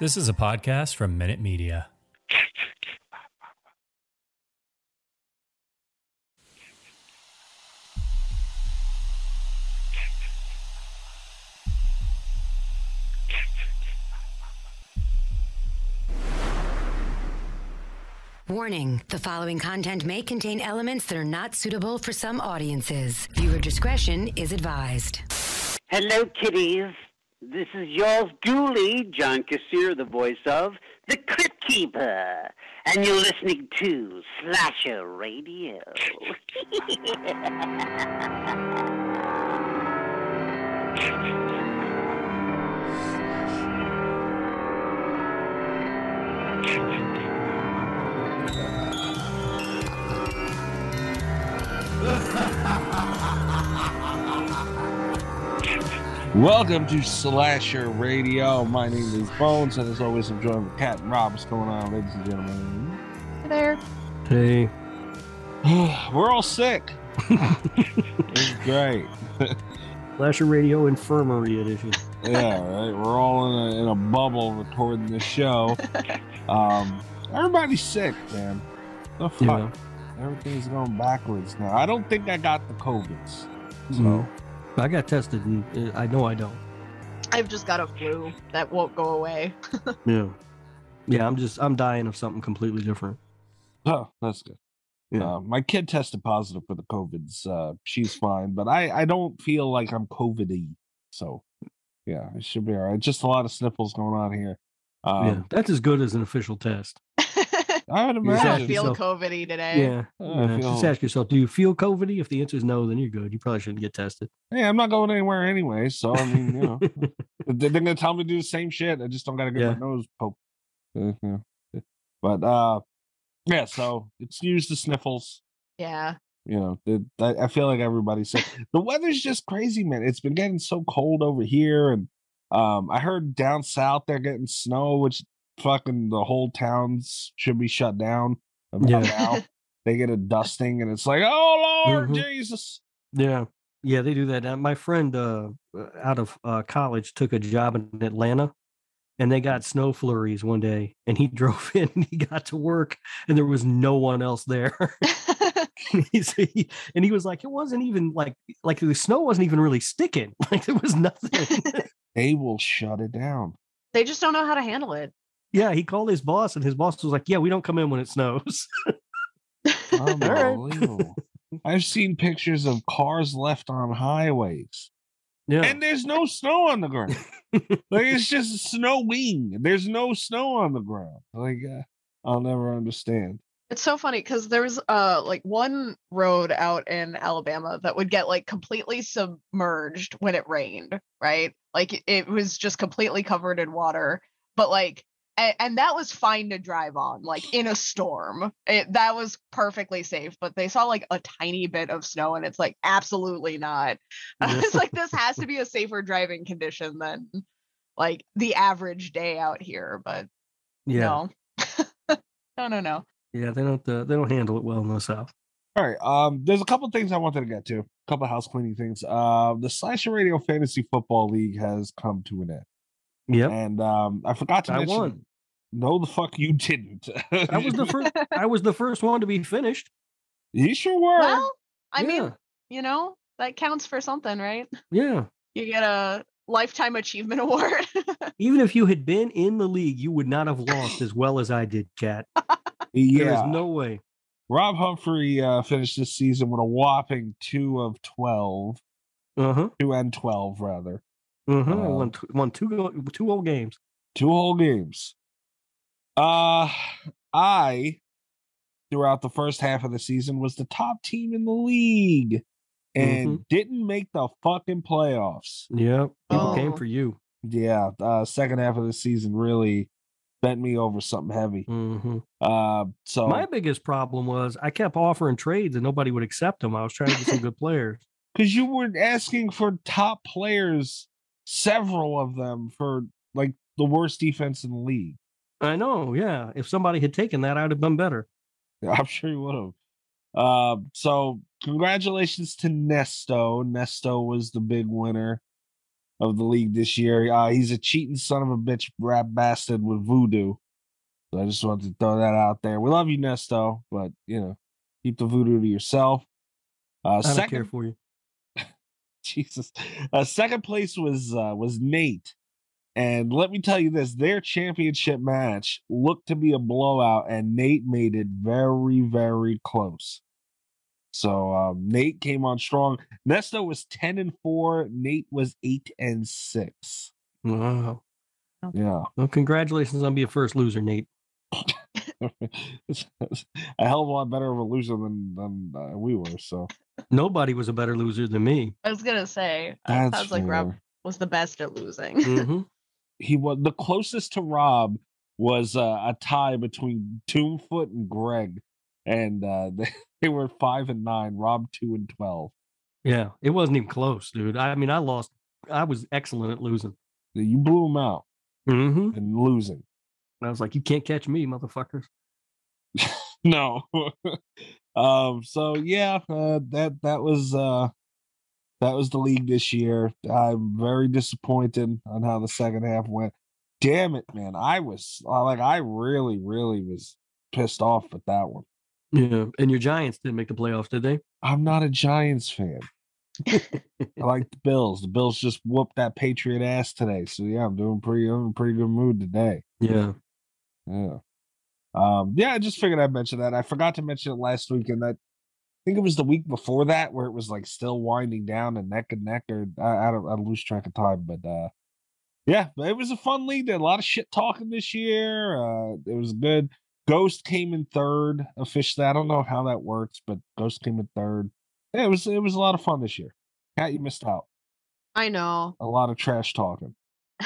This is a podcast from Minute Media. Warning the following content may contain elements that are not suitable for some audiences. Viewer discretion is advised. Hello, kiddies. This is yours duly, John Kassir, the voice of The Crypt Keeper. And you're listening to Slasher Radio. Welcome to Slasher Radio. My name is Bones, and as always, I'm joined with Cat and Rob. What's going on, ladies and gentlemen? Hey there. Hey, We're all sick. it's great. Slasher Radio Infirmary Edition. Yeah, right. We're all in a, in a bubble recording this show. Um, everybody's sick, man. The fuck? Yeah. Everything's going backwards now. I don't think I got the COVIDs. So, Mhm. I got tested, and uh, I know I don't. I've just got a flu that won't go away. Yeah, yeah. I'm just I'm dying of something completely different. oh, that's good. Yeah. Uh, my kid tested positive for the COVIDs. Uh, she's fine, but I, I don't feel like I'm COVID-y. So, yeah, it should be all right. Just a lot of sniffles going on here. Um, yeah, that's as good as an official test. I would You I imagine. feel yourself- COVID-y today. Yeah. I yeah. Just ask yourself, do you feel COVID? If the answer is no, then you're good. You probably shouldn't get tested. Hey, I'm not going anywhere anyway. So, I mean, you know, they're going to tell me to do the same shit. I just don't got to get Yeah. my nose poked. Uh, yeah. But, uh, yeah, so excuse the sniffles. Yeah. you know the, I, I feel like everybody's sick the weather's just crazy man it's been getting so cold over here and um i heard down south they're getting snow which fucking the whole towns should be shut down Yeah. now they get a dusting and it's like oh lord Mhm. jesus Yeah. Yeah, they do that. Uh, my friend uh, uh, out of uh, college took a job in Atlanta and they got snow flurries one day and he drove in and he got to work and there was no one else there. He's- and he was like, it wasn't even like like the snow wasn't even really sticking. Like there was nothing. they will shut it down they just don't know how to handle it. Yeah, he called his boss and his boss was like, Yeah, we don't come in when it snows. unbelievable i've seen pictures of cars left on highways Yeah. and there's no snow on the ground. like it's just snowing. There's no snow on the ground. Like uh, I'll never understand. It's so funny because there was uh like one road out in Alabama that would get like completely submerged when it rained, right? Like it was just completely covered in water, but like and, and that was fine to drive on like in a storm. It, that was perfectly safe, but they saw like a tiny bit of snow and it's like absolutely not. I Yeah. was like this has to be a safer driving condition than like the average day out here, but yeah. no. no, no, no. Yeah, they don't uh, they don't handle it well in the south. All right. Um, there's a couple things I wanted to get to. A couple house cleaning things. Uh, the Slasher Radio Fantasy Football League has come to an end, Yeah. and um, I forgot to I mention. won. No, the fuck you didn't. I was the first I was the first one to be finished. you sure were. Well, I mean, you know, that counts for something, right? Yeah. You get a lifetime achievement award. Even if you had been in the league, you would not have lost as well as I did, Cat. yeah. There is no way. Rob Humphrey uh, finished this season with a whopping two of twelve, Uh-huh. two and twelve rather. Uh-huh. Uh, won, t- won two go- two old games. two whole games. Uh I throughout the first half of the season was the top team in the league and didn't make the fucking playoffs. Yep. People came Oh. for you. Yeah, uh second half of the season really bent me over something heavy. hmm Uh so My biggest problem was I kept offering trades and nobody would accept them. I was trying to get some good players. cuz you were asking for top players, several of them for like the worst defense in the league. I know, yeah. If somebody had taken that, I'd have done better. I'm sure you would have. Uh, so congratulations to Nesto. Nesto was the big winner. of the league this year. Uh, he's a cheating son of a bitch, rap bastard with voodoo. So I just wanted to throw that out there. We love you, Nesto, but you know, keep the voodoo to yourself. Uh, I don't second, care for you. Jesus. Uh, second place was uh, was Nate, and let me tell you this: their championship match looked to be a blowout, and Nate made it very, very close. So um, Nate came on strong. Nesto was ten and four. Nate was eight and six. Wow. Yeah, Well, congratulations on being first loser, Nate. It's a hell of a lot better of a loser than than uh, we were. So Nobody was a better loser than me. I was gonna say, that's sounds like Rob was the best at losing. hmm he was the closest to Rob was uh, a tie between Tombfoot and Greg, and uh, they, they were five and nine. Rob two and twelve. Yeah, it wasn't even close, dude. I mean, I lost. I was excellent at losing. You blew him out hmm and losing. I was like, you can't catch me, motherfuckers. No. um. So yeah, uh, that that was uh, that was the league this year. I'm very disappointed on how the second half went. Damn it, man! I was uh, like, I really, really was pissed off at that one. Yeah, and your Giants didn't make the playoffs, did they? I'm not a Giants fan. I like the Bills. The Bills just whooped that Patriot ass today. So yeah, I'm doing pretty I'm in a pretty good mood today. Yeah. Yeah. Um, yeah, I just figured I'd mention that. I forgot to mention it last week, and that think it was the week before that where it was like still winding down and neck and neck, or I, I don't I lose track of time, but uh yeah, but it was a fun league. Did a lot of shit talking this year. Uh it was good. Ghost came in third officially. I don't know how that works, but Ghost came in third. Yeah, it was it was a lot of fun this year. Cat, you missed out. I know. A lot of trash talking.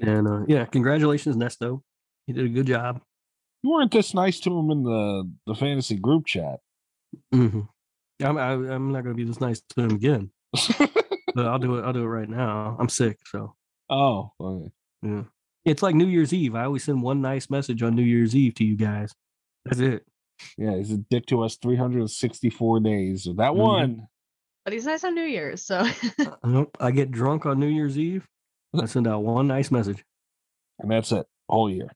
And uh, yeah, congratulations, Nesto. You did a good job. You weren't this nice to him in the the fantasy group chat. Hmm I'm I, I'm not gonna be this nice to him again, but I'll do it. I'll do it right now. I'm sick, so oh, okay. yeah. It's like New Year's Eve. I always send one nice message on New Year's Eve to you guys. That's it. yeah, he's a dick to us 364 days. So that Mhm. one, but he's nice on New Year's, so Nope, I get drunk on New Year's Eve. I send out one nice message. and that's it, whole year.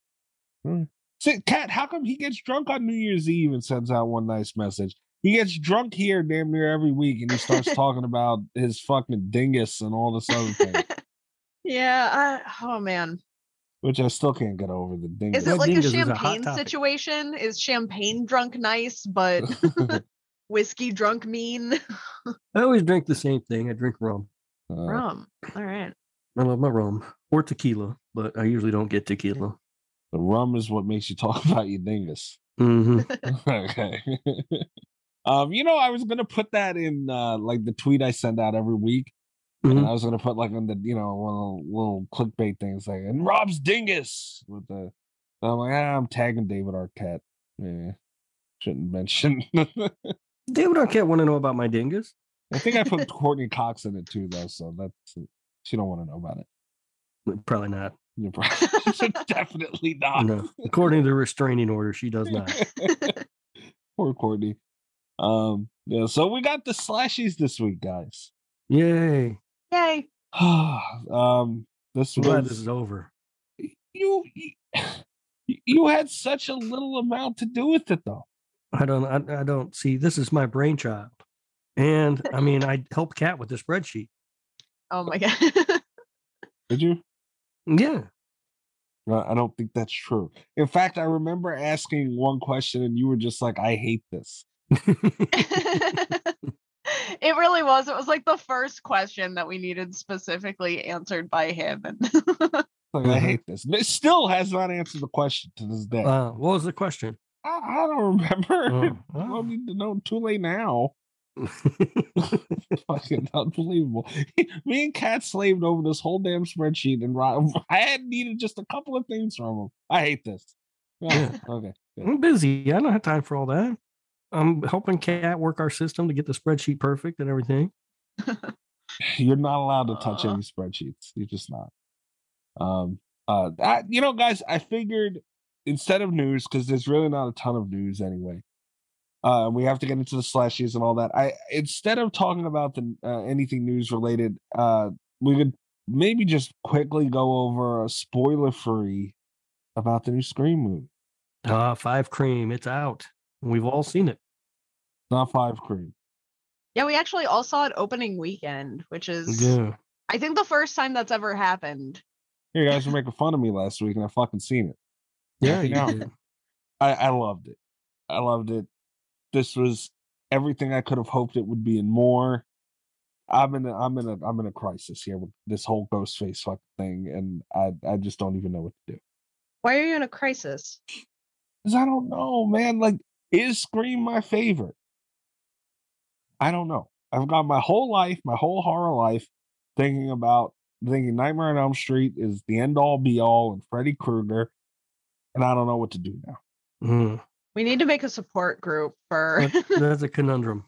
Hmm. See, Cat, how come he gets drunk on New Year's Eve and sends out one nice message? He gets drunk here damn near every week and he starts talking about his fucking dingus and all this other thing, yeah. I, oh man, which I still can't get over the dingus. is it Well, like a dingus is a champagne situation? Is champagne drunk nice, but whiskey drunk mean? I always drink the same thing. I drink rum. Uh, Rum. All right. I love my rum or tequila, but I usually don't get tequila. the rum is what makes you talk about your dingus. hmm okay. Um, you know, I was gonna put that in uh like the tweet I send out every week. And Mhm. I was gonna put like on the you know one little clickbait things like and Rob's dingus with the and I'm like ah, I'm tagging David Arquette. Yeah, shouldn't mention. David Arquette want to know about my dingus. I think I put Courteney Cox in it too though, so that's she don't want to know about it. Probably not. Definitely not. No. According to the restraining order, she does not. Poor Courteney. Um, yeah. So we got the slashies this week, guys. Yay. Yay. um, this I'm glad this is over. you, you. You had such a little amount to do with it, though. I don't I, I don't see this is my brainchild. And I mean I helped Kat with the spreadsheet. Oh my god. Did you? Yeah. No, I don't think that's true. In fact, I remember asking one question, and you were just like, "I hate this." it really was. It was like the first question that we needed specifically answered by him. And Like, I Mhm. hate this. It still has not answered the question to this day. uh, what was the question? I, I don't remember. Oh, I oh. don't need to know. Too late now. Fucking unbelievable. Me and Kat slaved over this whole damn spreadsheet, and Rob, I had needed just a couple of things from him. I hate this. Yeah, Yeah. Okay. I'm busy. I don't have time for all that. I'm helping Kat work our system to get the spreadsheet perfect and everything. You're not allowed to touch Aw. any spreadsheets. You're just not. Um. Uh. I, you know, guys. I figured instead of news, because there's really not a ton of news anyway. Uh, we have to get into the slashes and all that. I instead of talking about the uh, anything news related, uh, we could maybe just quickly go over a spoiler free about the new Scream movie. Uh, five cream, it's out. We've all seen it. Not five cream. Yeah, we actually all saw it opening weekend, which is Yeah. I think the first time that's ever happened. Here, you guys were making fun of me last week, and I fucking seen it. Yeah, you you know. I, I loved it. I loved it. This was everything I could have hoped it would be and more. I'm in a I'm in a I'm in a crisis here with this whole ghost face fucking thing, and I I just don't even know what to do. Why are you in a crisis? Cause I don't know, man. Like, is Scream my favorite? I don't know. I've got my whole life, my whole horror life, thinking about thinking Nightmare on Elm Street is the end all be all and Freddy Krueger, and I don't know what to do now. Mhm. We need to make a support group for That- That's a conundrum.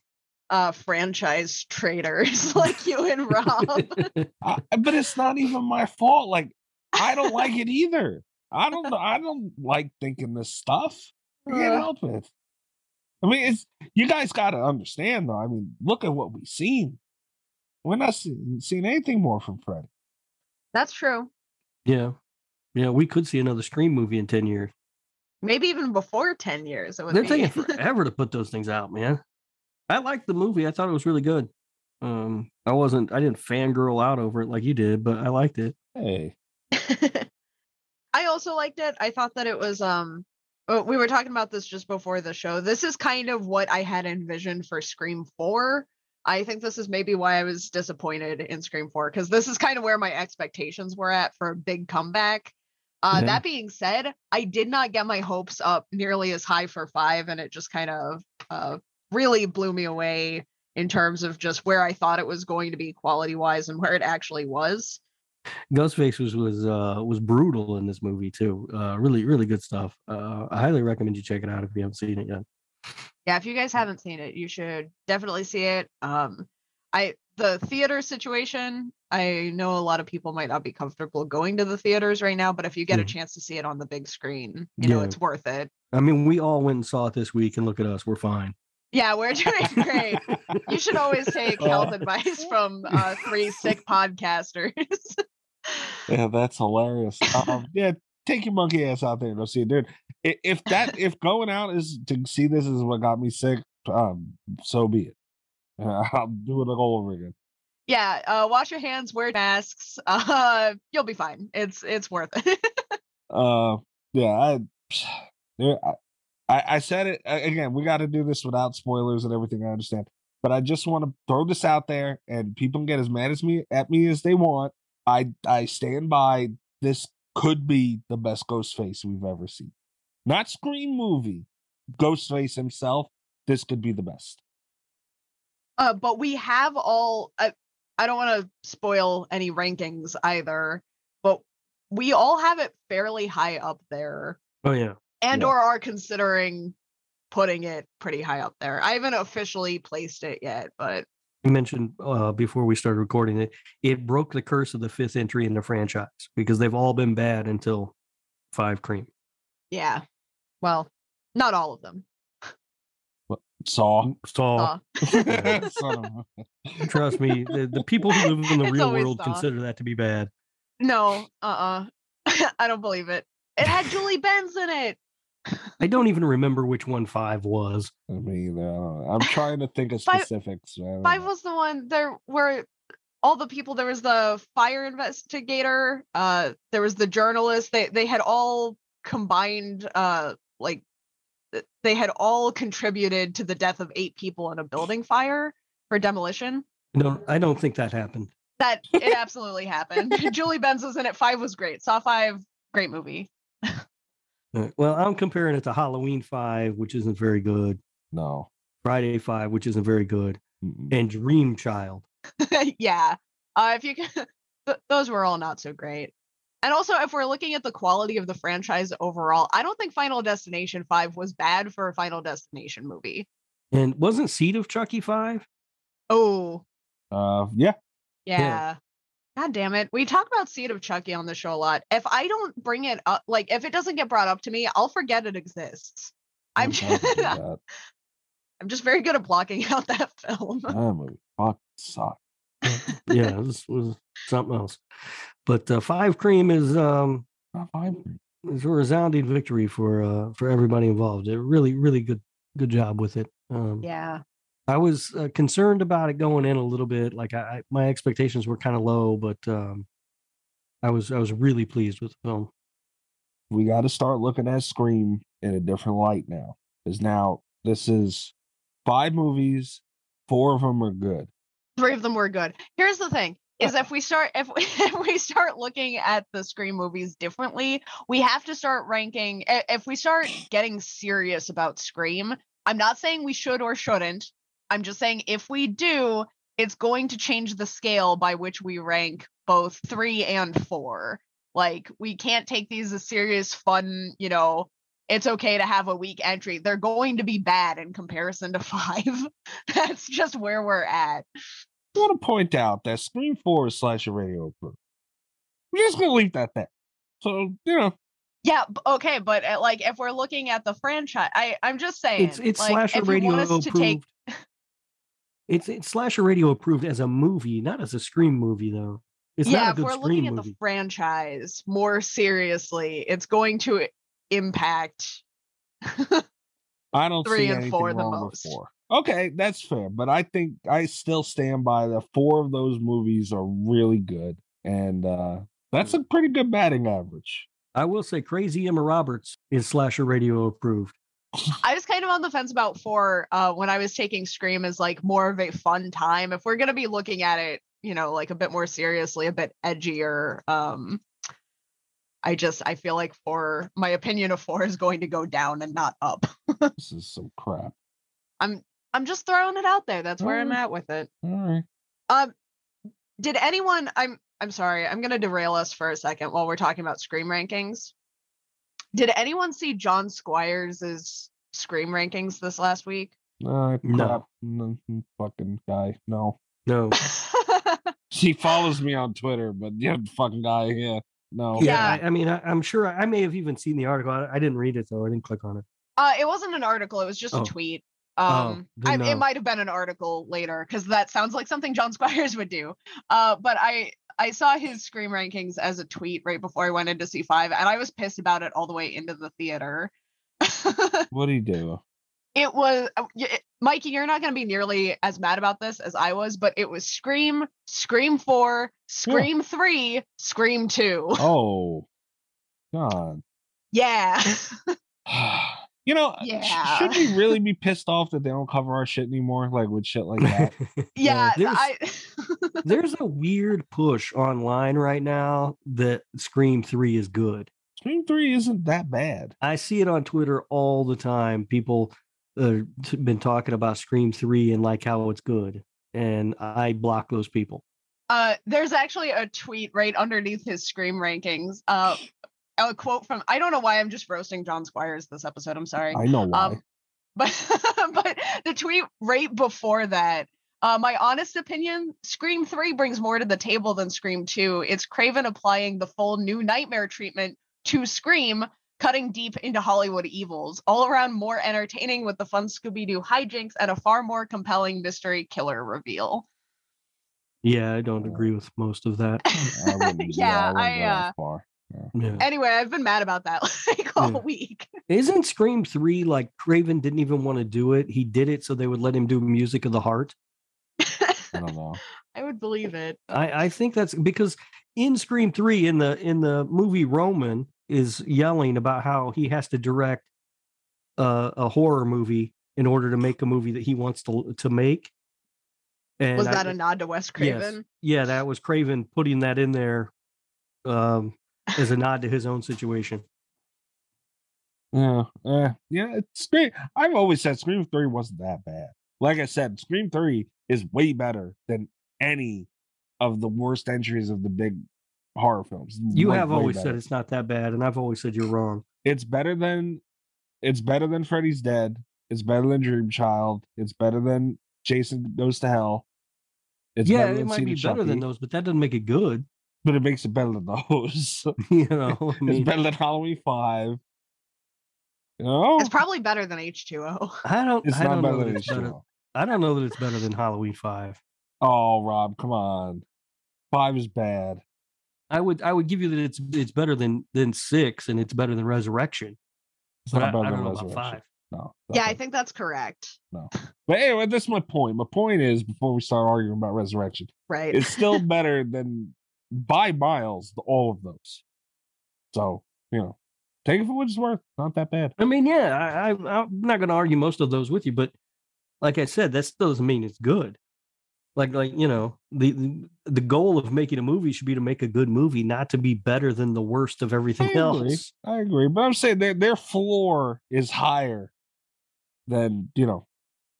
uh franchise traders like you and Rob. I, but it's not even my fault. Like, I don't like it either. I don't. I don't like thinking this stuff. I can't Uh. help it. I mean, it's you guys got to understand though. I mean, look at what we've seen. We're not seeing, seeing anything more from Freddy. That's true. yeah. Yeah, we could see another Scream movie in 10 years. Maybe even before 10 years. It would They're be. taking forever to put those things out, man. I liked the movie. I thought it was really good. Um, I wasn't, I didn't fangirl out over it like you did, but I liked it. Hey, I also liked it. I thought that it was um uh, we were talking about this just before the show. This is kind of what I had envisioned for Scream 4. I think this is maybe why I was disappointed in Scream 4 cuz this is kind of where my expectations were at for a big comeback. Uh Yeah. that being said, I did not get my hopes up nearly as high for 5 and it just kind of uh really blew me away in terms of just where I thought it was going to be quality wise and where it actually was. Ghostface was was uh was brutal in this movie too. Uh really, really good stuff. Uh I highly recommend you check it out if you haven't seen it yet. yeah if you guys haven't seen it you should definitely see it um i the theater situation i know a lot of people might not be comfortable going to the theaters right now but if you get a Mhm. chance to see it on the big screen you know it's worth it I mean, we all went and saw it this week and look at us, we're fine. yeah we're doing great you should always take health advice from uh, three sick podcasters yeah, that's hilarious. Um, yeah, take your monkey ass out there and go see it, dude. If that, if going out is to see this is what got me sick, um, so be it. Uh, I'll do it all over again. yeah uh wash your hands wear masks uh you'll be fine it's it's worth it Uh, yeah, I, there, I, I, I said it again. We got to do this without spoilers and everything. I understand, but I just want to throw this out there, and people can get as mad as me at me as they want. I, I stand by. This could be the best Ghostface we've ever seen. Not Scream movie, Ghostface himself. This could be the best. Uh, but we have all. I, I don't want to spoil any rankings either, but we all have it fairly high up there, Oh yeah. and Yeah. or are considering putting it pretty high up there. I haven't officially placed it yet, but You mentioned uh before we started recording it, it broke the curse of the fifth entry in the franchise because they've all been bad until five cream. yeah. Well, not all of them. Saw. So Uh, Son of a- trust me, the, the people who live in the It's real world Saw. consider that to be bad. no, uh, uh I don't believe it. It had Julie Benz in it. I don't even remember which one five was. I mean, uh, I'm trying to think of specifics. I don't Five was the one there where all the people there was the fire investigator, uh there was the journalist. They they had all combined uh like they had all contributed to the death of eight people in a building fire for demolition. No, I don't think that happened. That it absolutely happened. Julie Benz was in it. Five was great. Saw five, great movie. Uh, Well, I'm comparing it to Halloween five, which isn't very good. No. Friday five, which isn't very good, Mm-mm. and Dream Child. yeah. Uh, if you can, th- those were all not so great. And also, if we're looking at the quality of the franchise overall, I don't think Final Destination 5 was bad for a Final Destination movie. And wasn't Seed of Chucky five? Oh, Uh, yeah. yeah. God damn it. We talk about Seed of Chucky on the show a lot. If I don't bring it up, like if it doesn't get brought up to me, I'll forget it exists. I'm I'm trying to do just. I'm just very good at blocking out that film. That movie fucking sucked. Yeah, this was, was something else. But uh, five cream is um five cream. is a resounding victory for uh for everybody involved. A really really good good job with it. Um, Yeah. I was uh, concerned about it going in a little bit. Like I, I my expectations were kind of low, but um, I was I was really pleased with the film. We got to start looking at Scream in a different light now. Because now this is five movies, four of them are good. Three of them were good. Here's the thing. Is if we start if we, if we start looking at the Scream movies differently, we have to start ranking. If we start getting serious about Scream, I'm not saying we should or shouldn't. I'm just saying if we do, it's going to change the scale by which we rank both three and four. Like we can't take these as serious, fun. You know, it's okay to have a weak entry. They're going to be bad in comparison to five. That's just where we're at. I want to point out that Scream 4 is slasher radio approved. We're just going to leave that there. So, you know, Yeah, okay, but uh, like if we're looking at the franchise, I I'm just saying It's it's like, slasher if you radio want us approved. take It's it's slasher radio approved as a movie, not as a Scream movie though. It's yeah, not a if we're Scream looking at movie. the franchise more seriously, it's going to impact. I don't Three see and anything four the wrong with most. four. Okay, that's fair. But I think I still stand by the four of those movies are really good. And uh that's a pretty good batting average. I will say, Crazy Emma Roberts is slasher radio approved. I was kind of on the fence about four uh, when I was taking Scream as like more of a fun time. If we're gonna be looking at it, you know, like a bit more seriously, a bit edgier. Um, I just I feel like four, my opinion of four is going to go down and not up. This is some crap. I'm I'm just throwing it out there. That's where I'm at with it. All right. Um, did anyone? I'm I'm sorry. I'm gonna derail us for a second while we're talking about Scream rankings. Did anyone see John Squires' Scream rankings this last week? Uh. No. No, fucking guy. No. No, She follows me on Twitter, but yeah, fucking guy, yeah. No. yeah, Yeah. I, I mean, I, I'm sure I, I may have even seen the article. I, I didn't read it though. I didn't click on it. uh, it wasn't an article. It was just Oh. a tweet. Oh, Um, I, then it might have been an article later because that sounds like something John Squires would do. Uh, but I I saw his Scream rankings as a tweet right before I went into C five, and I was pissed about it all the way into the theater. What do you do? it was uh, it- Mikey. You're not going to be nearly as mad about this as I was, but it was Scream, Scream Four, Scream Three, Scream Two. Oh, God. Yeah, You know, Yeah. should we really be pissed off that they don't cover our shit anymore? Like with shit like that. yeah. there's- I There's a weird push online right now that Scream 3 is good. Scream 3 isn't that bad. I see it on Twitter all the time. People uh, been talking about Scream 3 and like how it's good. And I block those people. uh, there's actually a tweet right underneath his Scream rankings. Uh, a quote from I don't know why I'm just roasting John Squires this episode. I'm sorry. I know why. Um, but but the tweet right before that uh, my honest opinion scream 3 brings more to the table than scream 2 it's craven applying the full new nightmare treatment to scream cutting deep into hollywood evils all around more entertaining with the fun scooby-doo hijinks and a far more compelling mystery killer reveal Yeah, I don't agree with most of that. I wouldn't, yeah, wouldn't I, uh, that far. Yeah. anyway i've been mad about that like all Yeah. week Isn't Scream 3 like Craven didn't even want to do it? He did it so they would let him do Music of the Heart. I don't know. i would believe it I, I think that's because in Scream 3 in the in the movie Roman is yelling about how he has to direct uh, a horror movie in order to make a movie that he wants to to make. And was that a nod to wes craven yeah, that was Craven putting that in there um, as a nod to his own situation. Yeah, eh, yeah. It's Scream. I've always said Scream Three wasn't that bad. Like I said, Scream Three is way better than any of the worst entries of the big horror films. You Like, have way always said it's not that bad, and I've always said you're wrong. it's better than it's better than Freddy's Dead. It's better than Dream Child. It's better than Jason Goes to Hell. It's yeah, better it might be better than those, but that doesn't make it good. But it makes it better than those. you know, I it's better than Halloween Five. You know, it's probably better than h2o I don't. it's I not don't better know than that it's better. H2O. I don't know that it's better than Halloween Five. Oh, Rob, come on. five is bad. I would I would give you that it's it's better than than six and it's better than Resurrection. It's But I, not better I than don't know about Resurrection. five. No. Yeah, I think that's correct. No. But anyway, that's my point. My point is before we start arguing about Resurrection, Right. it's still better than by miles the- all of those. So you know, take it for what it's worth. Not that bad. I mean, yeah, I, I I'm not going to argue most of those with you, but like I said, that still doesn't mean it's good. Like like you know, the the- goal of making a movie should be to make a good movie, not to be better than the worst of everything I else. I agree, but I'm saying their their floor is higher than you know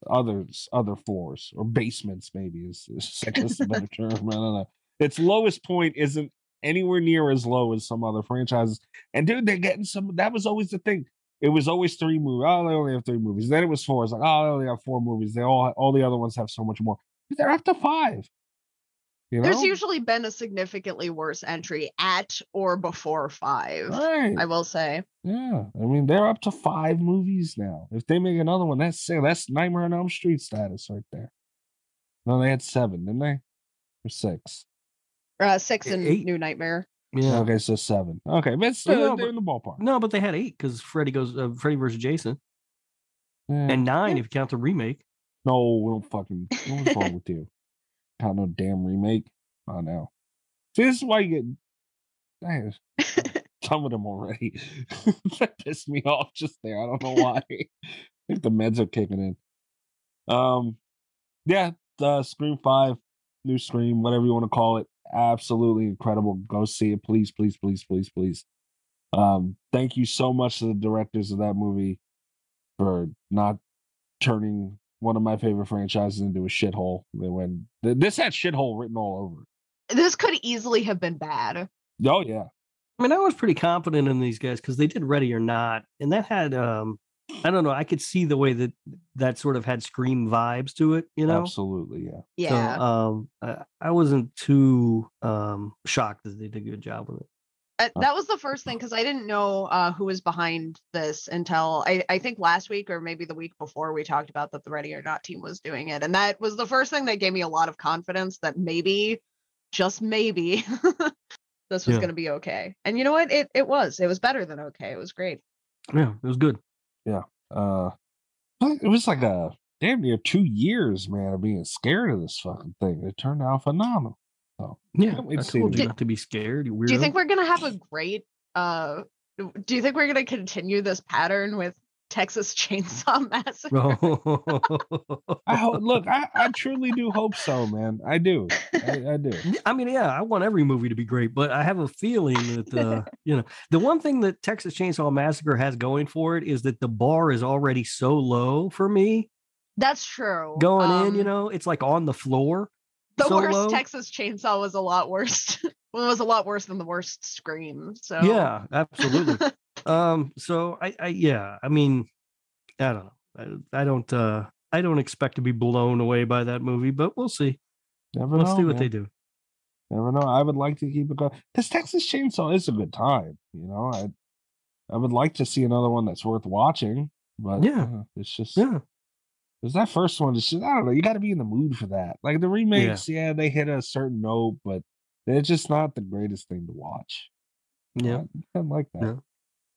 others other floors or basements. Maybe is, is I guess a better term. I don't know. Its lowest point isn't anywhere near as low as some other franchises. And dude, they're getting some. That was always the thing. It was always three movies. Oh, they only have three movies. Then it was four. It's like, oh, they only have four movies. They all all the other ones have so much more. They're up to five. You know, There's usually been a significantly worse entry at or before five. right. I will say. Yeah, I mean they're up to five movies now. If they make another one, that's. That's Nightmare on Elm Street status right there. No, they had seven, didn't they? Or six? Uh, six and Eight. New Nightmare. Yeah. Okay, so seven. Okay, but it's still no, they're but- in the ballpark. No, but they had eight because Freddy goes uh, Freddy versus Jason, Yeah. and nine if you count the remake. no, we don't fucking. What's wrong with you? Count no damn remake. Oh know. See, this is why you get. Dang, some of them already. that pissed me off just there. I don't know why. I think the meds are kicking in. Um, yeah, the Scream Five, new Scream, whatever you want to call it, absolutely incredible. Go see it, please, please, please, please, please. Um, thank you so much to the directors of that movie for not turning one of my favorite franchises into a shithole. When this had shithole written all over it. This could easily have been bad. Oh yeah, I mean, I was pretty confident in these guys because they did Ready or Not, and that had um, I don't know, I could see the way that that sort of had Scream vibes to it, you know. absolutely, yeah. Yeah. So, um, I, I wasn't too um shocked that they did a good job with it. Uh, that was the first thing because I didn't know uh, who was behind this until I, I think last week or maybe the week before we talked about that the Ready or Not team was doing it, and that was the first thing that gave me a lot of confidence that maybe, just maybe, this was Yeah. going to be okay. And you know what? It it was. It was better than okay. It was great. Yeah, it was good. Uh, it was like a damn near two years, man, of being scared of this fucking thing. It turned out phenomenal. So yeah, Can't wait I told it. you not to be scared. You weirdo. Do you think we're gonna have a great? uh Do you think we're gonna continue this pattern with Texas Chainsaw Massacre? I hope. Look, I, I truly do hope so, man. I do. I, I do. I mean, yeah, I want every movie to be great, but I have a feeling that uh, you know the one thing that Texas Chainsaw Massacre has going for it is that the bar is already so low for me That's true. going in. You Um, know, it's like on the floor. the so worst low. Texas Chainsaw was a lot worse. well, it was a lot worse than the worst Scream. So Yeah, absolutely. Um, so I, I, yeah, I mean, I don't know. I, I don't, uh, I don't expect to be blown away by that movie, but we'll see. Never Let's know. see what man. they do. Never know. I would like to keep it going This Texas Chainsaw is a good time. You know, I I would like to see another one that's worth watching, but Yeah. uh, it's just Yeah, Because that first one is just, I don't know, you got to be in the mood for that. Like the remakes, yeah. they hit a certain note, but they're just not the greatest thing to watch. yeah. I, I like that.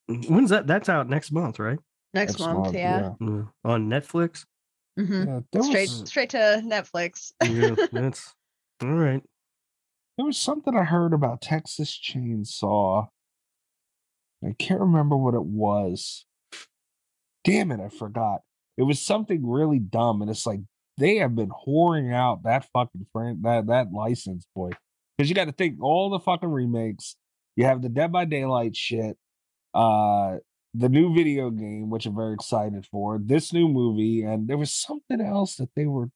Yeah. When's that? That's out next month, right? next, month, yeah. Yeah. Mm-hmm. On Netflix. Mhm. Yeah, there Straight was mm. straight to Netflix. Yeah, that's all right. there was something I heard about Texas Chainsaw. I can't remember what it was. Damn it, I forgot. It was something really dumb, and it's like they have been whoring out that fucking fran- that that license, boy. Because you got to think all the fucking remakes. You have the Dead by Daylight shit, uh, the new video game, which I'm very excited for. This new movie, and there was something else that they were.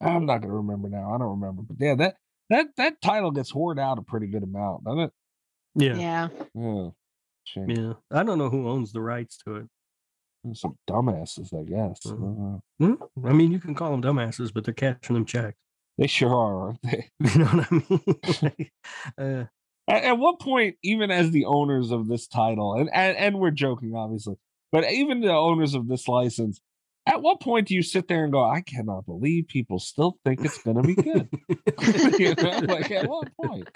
I'm not gonna remember now. I don't remember, but yeah, that that that title gets hoarded out a pretty good amount, doesn't it? Yeah, Yeah. Yeah. Shame. yeah. I don't know who owns the rights to it. Some dumbasses, I guess. Mhm. Uh, Hmm? I mean, you can call them dumbasses, but they're catching them checks. they sure are, aren't they? You know what I mean? uh, At, at what point, even as the owners of this title, and, and and we're joking, obviously, but even the owners of this license, At what point do you sit there and go, I cannot believe people still think it's gonna be good? you know, like at what point?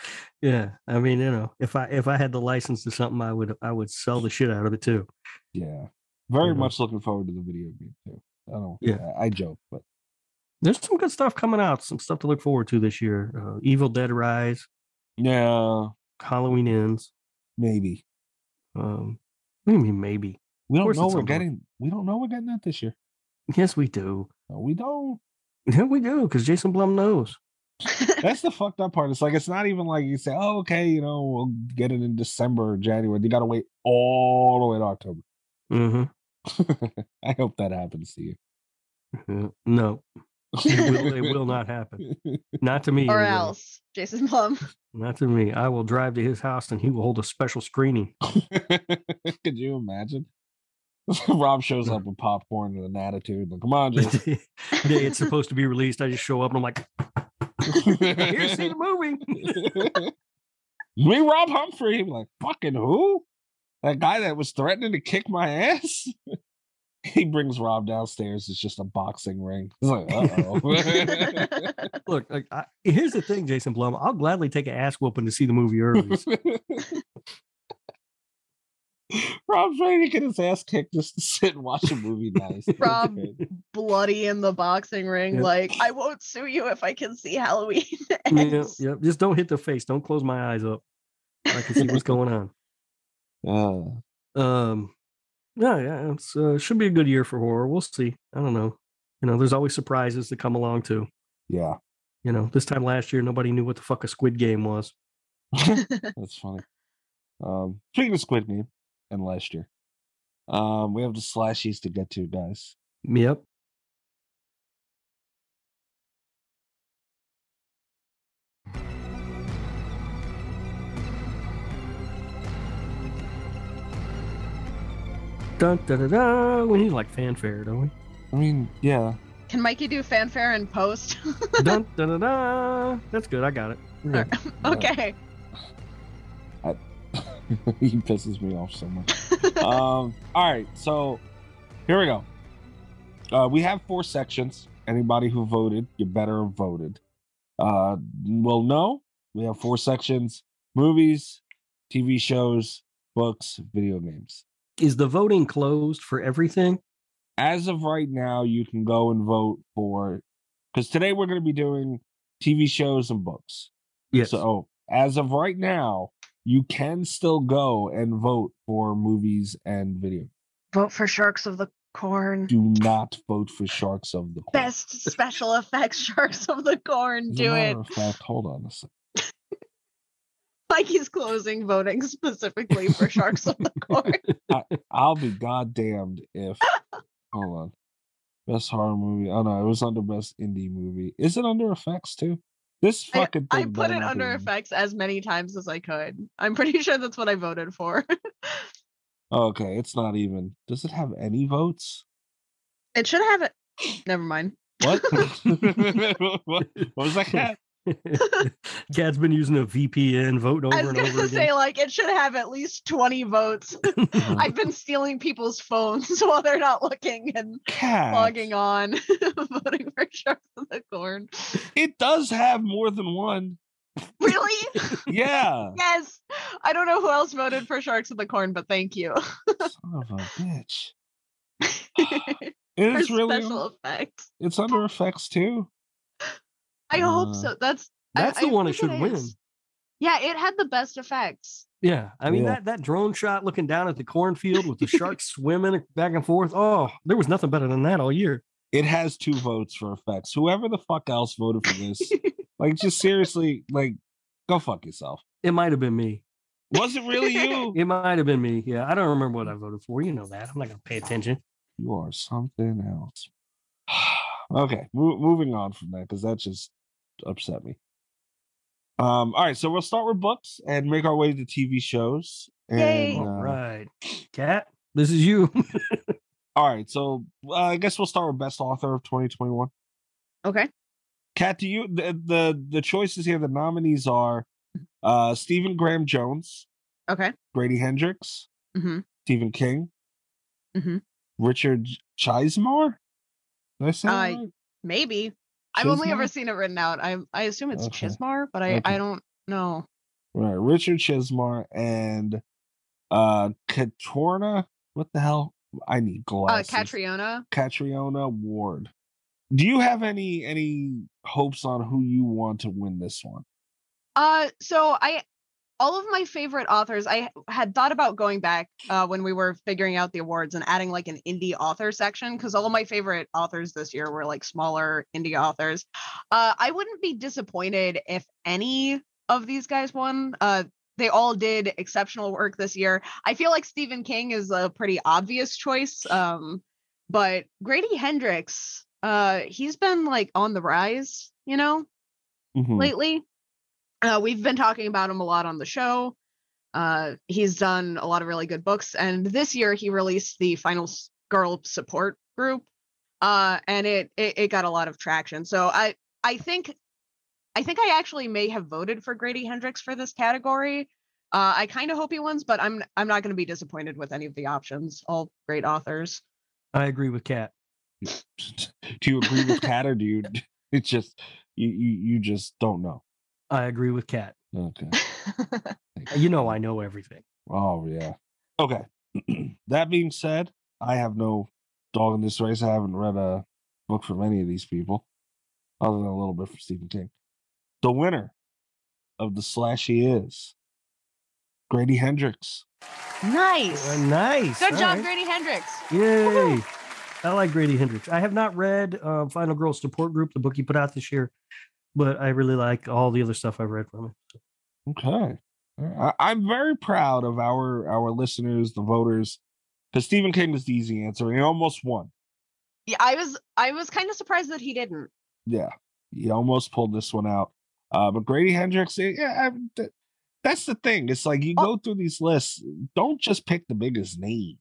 yeah, I mean, you know, if I if I had the license to something, I would I would sell the shit out of it too. Yeah. Very Mhm. much looking forward to the video game too. I don't Yeah. I, I joke, but There's some good stuff coming out, some stuff to look forward to this year. Uh, Evil Dead Rise, yeah, Halloween Ends. maybe. Um, what do you mean maybe? We don't know we're getting we don't know we're getting that this year. Yes, we do. No, we don't. Yeah, we do because Jason Blum knows. That's the fucked up part. It's like it's not even like you say, oh, okay, you know, we'll get it in December or January. You gotta wait all the way to October. Mm-hmm. I hope that happens to you. no, it will, it will not happen. Not to me. or anyway. else, Jason Blum. Not to me. I will drive to his house and he will hold a special screening. Could you imagine? Rob shows up with popcorn and an attitude. Like, come on, the Jason. day day it's supposed to be released, I just show up and I'm like, "Here, see the movie." Me, Rob Humphrey. I'm like, fucking who? That guy that was threatening to kick my ass? he brings Rob downstairs. It's just a boxing ring. He's like, uh oh. Look, like, I, here's the thing, Jason Blum. I'll gladly take an ass whooping to see the movie early. Rob's ready to get his ass kicked just to sit and watch a movie nice. Rob. Bloody in the boxing ring. Yep. Like, I won't sue you if I can see Halloween. yeah, ends." yeah. Just don't hit the face. Don't close my eyes up. I can see what's going on. Uh, Um, yeah, yeah, it's uh, should be a good year for horror. We'll see. I don't know. You know, there's always surprises that come along too. yeah, You know, this time last year, nobody knew what the fuck a Squid Game was. that's funny. Um, speaking of Squid Game and last year, um, we have the slashies to get to, guys. Yep. Dun, da, da, da. We need like fanfare, don't we? I mean, yeah, Can Mikey do fanfare in post? dun, da, da, da. That's good. I got it. We're good. okay. he pisses me off so much. um, all right, so here we go. Uh, we have four sections. Anybody who voted, you better have voted. Uh, well, no, we have four sections: movies, TV shows, books, video games. Is the voting closed for everything? As of right now, you can go and vote for because today we're going to be doing TV shows and books. Yes. So as of right now, you can still go and vote for movies and video. Vote for Sharks of the Corn. Do not vote for Sharks of the Corn. Best special effects Sharks of the Corn. As Do it. fact, hold on a second. Mikey's closing voting specifically for Sharks of the Corn. I'll be goddamned if. hold on. Best horror movie. Oh no, it was under best indie movie. Is it under effects too? This I, fucking I thing put it under be- effects as many times as I could. I'm pretty sure that's what I voted for. Okay, it's not even. Does it have any votes? it should have it. Never mind. What? what, what was that cat? Cat's been using a VPN, voting I over was and over gonna again. say like it should have at least 20 votes. I've been stealing people's phones while they're not looking and Cat. logging on, voting for Sharks of the Corn. It does have more than one. Really? Yeah. yes. I don't know who else voted for Sharks of the Corn, but thank you. Son of a bitch. It is really. special effects. It's under effects too. I hope Uh, so. That's That's I the one that should win. is. Yeah, it had the best effects. Yeah, I mean Yeah. that that drone shot looking down at the cornfield with the sharks swimming back and forth. Oh, there was nothing better than that all year. It has two votes for effects. Whoever the fuck else voted for this, like, just seriously, like, go fuck yourself. It might have been me. Was it really you? It might have been me. Yeah, I don't remember what I voted for. You know that. I'm not gonna pay attention. You are something else. okay, mo- moving on from that because that just upset me. Um, all right, so we'll start with books and make our way to TV shows. And, Yay. All uh, right, Cat, this is you. all right, so uh, I guess we'll start with best author of 2021. Okay. Kat, do you the, the the choices here? The nominees are uh Stephen Graham Jones, Okay. Grady Hendrix, hmm Stephen King, mm-hmm. Richard Chizmar. Did I say Uh. Maybe. I've only ever seen it written out. I I assume it's Okay. Chismar, but I Okay. I don't know. Right, Richard Chismar and uh Katorna. What the hell? I need Uh, glasses. Catriona. Catriona Ward. Do you have any any hopes on who you want to win this one? Uh, so I, all of my favorite authors, I had thought about going back uh, when we were figuring out the awards and adding like an indie author section because all of my favorite authors this year were like smaller indie authors. Uh, I wouldn't be disappointed if any of these guys won. Uh, they all did exceptional work this year. I feel like Stephen King is a pretty obvious choice. Um, but Grady Hendrix, uh, he's been like on the rise, you know, Mhm. lately. Uh, we've been talking about him a lot on the show. Uh, he's done a lot of really good books, and this year he released the Final Girl Support Group, uh, and it, it it got a lot of traction. So I I think I think I actually may have voted for Grady Hendrix for this category. Uh, I kind of hope he wins, but I'm I'm not going to be disappointed with any of the options. All great authors. I agree with Kat. do you agree with Kat or do you? It's just you you you just don't know. I agree with Kat. Okay. You know I know everything. Oh yeah. Okay. that being said, I have no dog in this race. I haven't read a book from any of these people, other than a little bit from Stephen King. The winner of the slashy is Grady Hendrix. nice. Uh, nice. Good All job, right. Grady Hendrix. Yay. I like Grady Hendrix. I have not read uh, Final Girl Support Group, the book he put out this year, but I really like all the other stuff I've read from him. Okay. I, I'm very proud of our our listeners, the voters, because Stephen King was the easy answer. He almost won. Yeah, I was I was kind of surprised that he didn't. Yeah, he almost pulled this one out. Uh, but Grady Hendrix, eh, yeah, I, th- that's the thing. It's like you Oh. go through these lists. Don't just pick the biggest name.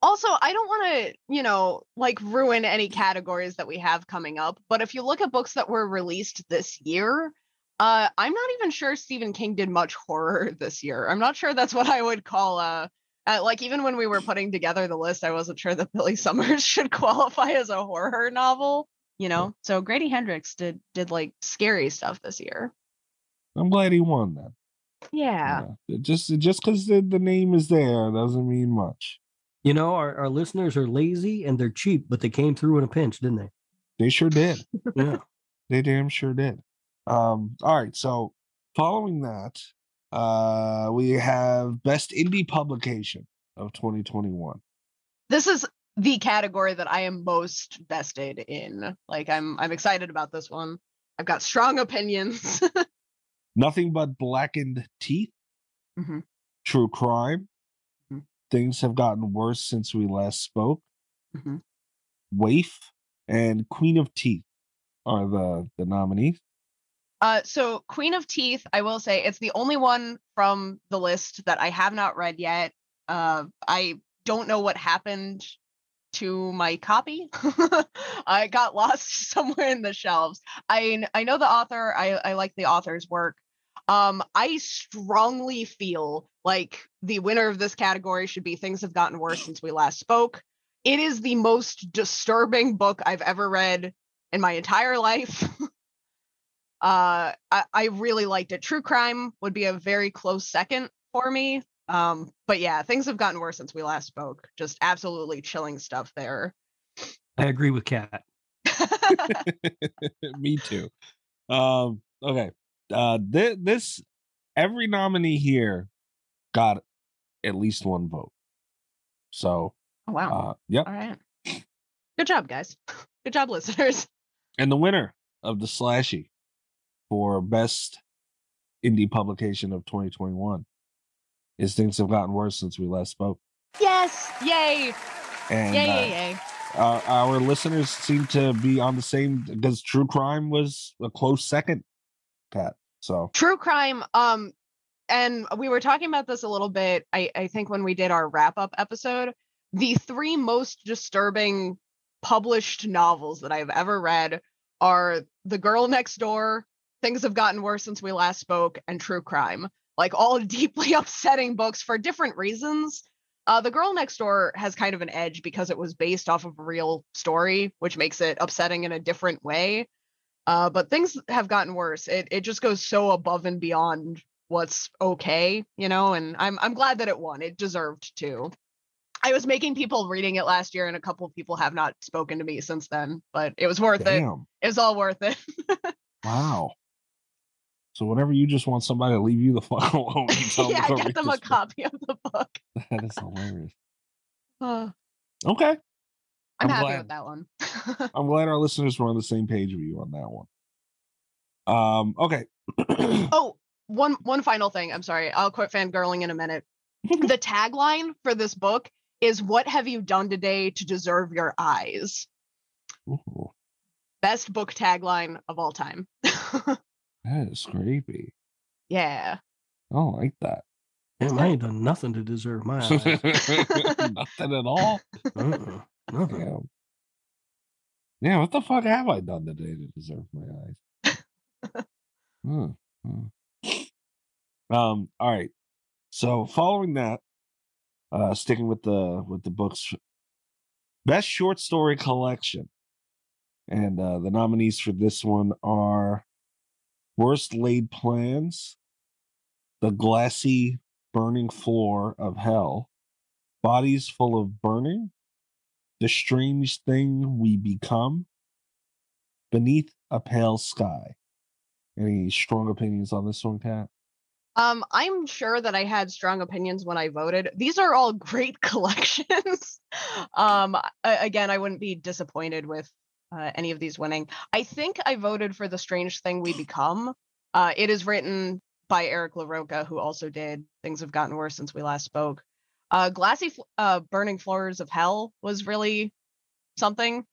Also, I don't want to, you know, like ruin any categories that we have coming up, but if you look at books that were released this year, uh I'm not even sure Stephen King did much horror this year. I'm not sure that's what I would call uh uh, like even when we were putting together the list, I wasn't sure that Billy Summers should qualify as a horror novel, you know. So Grady Hendrix did did like scary stuff this year. I'm glad he won that. Yeah. It Just just because the, the name is there doesn't mean much. You know, our, our listeners are lazy and they're cheap, but they came through in a pinch, didn't they? They sure did. Yeah. They damn sure did. Um, all right, so following that, uh we have best indie publication of 2021. this is the category that I am most vested in. Like I'm I'm excited about this one. I've got strong opinions. Nothing but blackened teeth, Mhm. true crime. Things have gotten worse since we last spoke. Mhm. Waif and Queen of Teeth are the the nominees. uh so Queen of Teeth, I will say it's the only one from the list that I have not read yet. Uh I don't know what happened to my copy. I got lost somewhere in the shelves. I I know the author. I I like the author's work. Um, I strongly feel like the winner of this category should be Things Have Gotten Worse Since We Last Spoke. It is the most disturbing book I've ever read in my entire life. uh, I, I really liked it. True crime would be a very close second for me. Um, but yeah, things have gotten worse since we last spoke. Just absolutely chilling stuff there. I agree with Kat. Me too. Um, okay. Uh, th- this every nominee here got at least one vote. So, Oh, wow. uh, yep. All right. Good job, guys. Good job, listeners. And the winner of the slashy for best indie publication of 2021 is things have gotten worse since we last spoke. Yes. Yay. And Yay, uh, yay, yay. our, our listeners seem to be on the same because true crime was a close second, Pat. So True crime. Um, and we were talking about this a little bit. I, I think when we did our wrap up episode, the three most disturbing published novels that I've ever read are The Girl Next Door, Things Have Gotten Worse Since We Last Spoke, and True Crime. Like all deeply upsetting books for different reasons. Uh, the Girl Next Door has kind of an edge because it was based off of a real story, which makes it upsetting in a different way. Uh, but things have gotten worse. It it just goes so above and beyond what's okay, you know. And I'm I'm glad that it won. It deserved to. I was making people reading it last year, and a couple of people have not spoken to me since then. But it was worth it. Damn. It was all worth it. Wow. So whenever you just want somebody to leave you the fuck alone, tell yeah, them get them a book. copy of the book. That is hilarious. Uh, Okay. I'm, I'm happy glad. with that one. I'm glad our listeners were on the same page with you on that one. Um, okay. oh, one one final thing. I'm sorry. I'll quit fangirling in a minute. the tagline for this book is "What have you done today to deserve your eyes?" Ooh, Best book tagline of all time. that is creepy. yeah. I don't like that. Damn, I ain't done nothing to deserve my eyes. Nothing at all. Uh-uh, nothing. Yeah. Yeah, what the fuck have I done today to deserve my eyes? Hmm, hmm. Um, all right. So following that, uh sticking with the with the books best short story collection. And uh the nominees for this one are Worst Laid Plans, The Glassy Burning Floor of Hell, Bodies Full of Burning, The Strange Thing We Become, Beneath a Pale Sky. Any strong opinions on this one, Kat? Um, I'm sure that I had strong opinions when I voted. These are all great collections. um, again, I wouldn't be disappointed with uh, any of these winning. I think I voted for The Strange Thing We Become. Uh, it is written by Eric LaRocca, who also did Things Have Gotten Worse Since We Last Spoke. Uh, Glassy Fl- uh, Burning Floors of Hell was really something.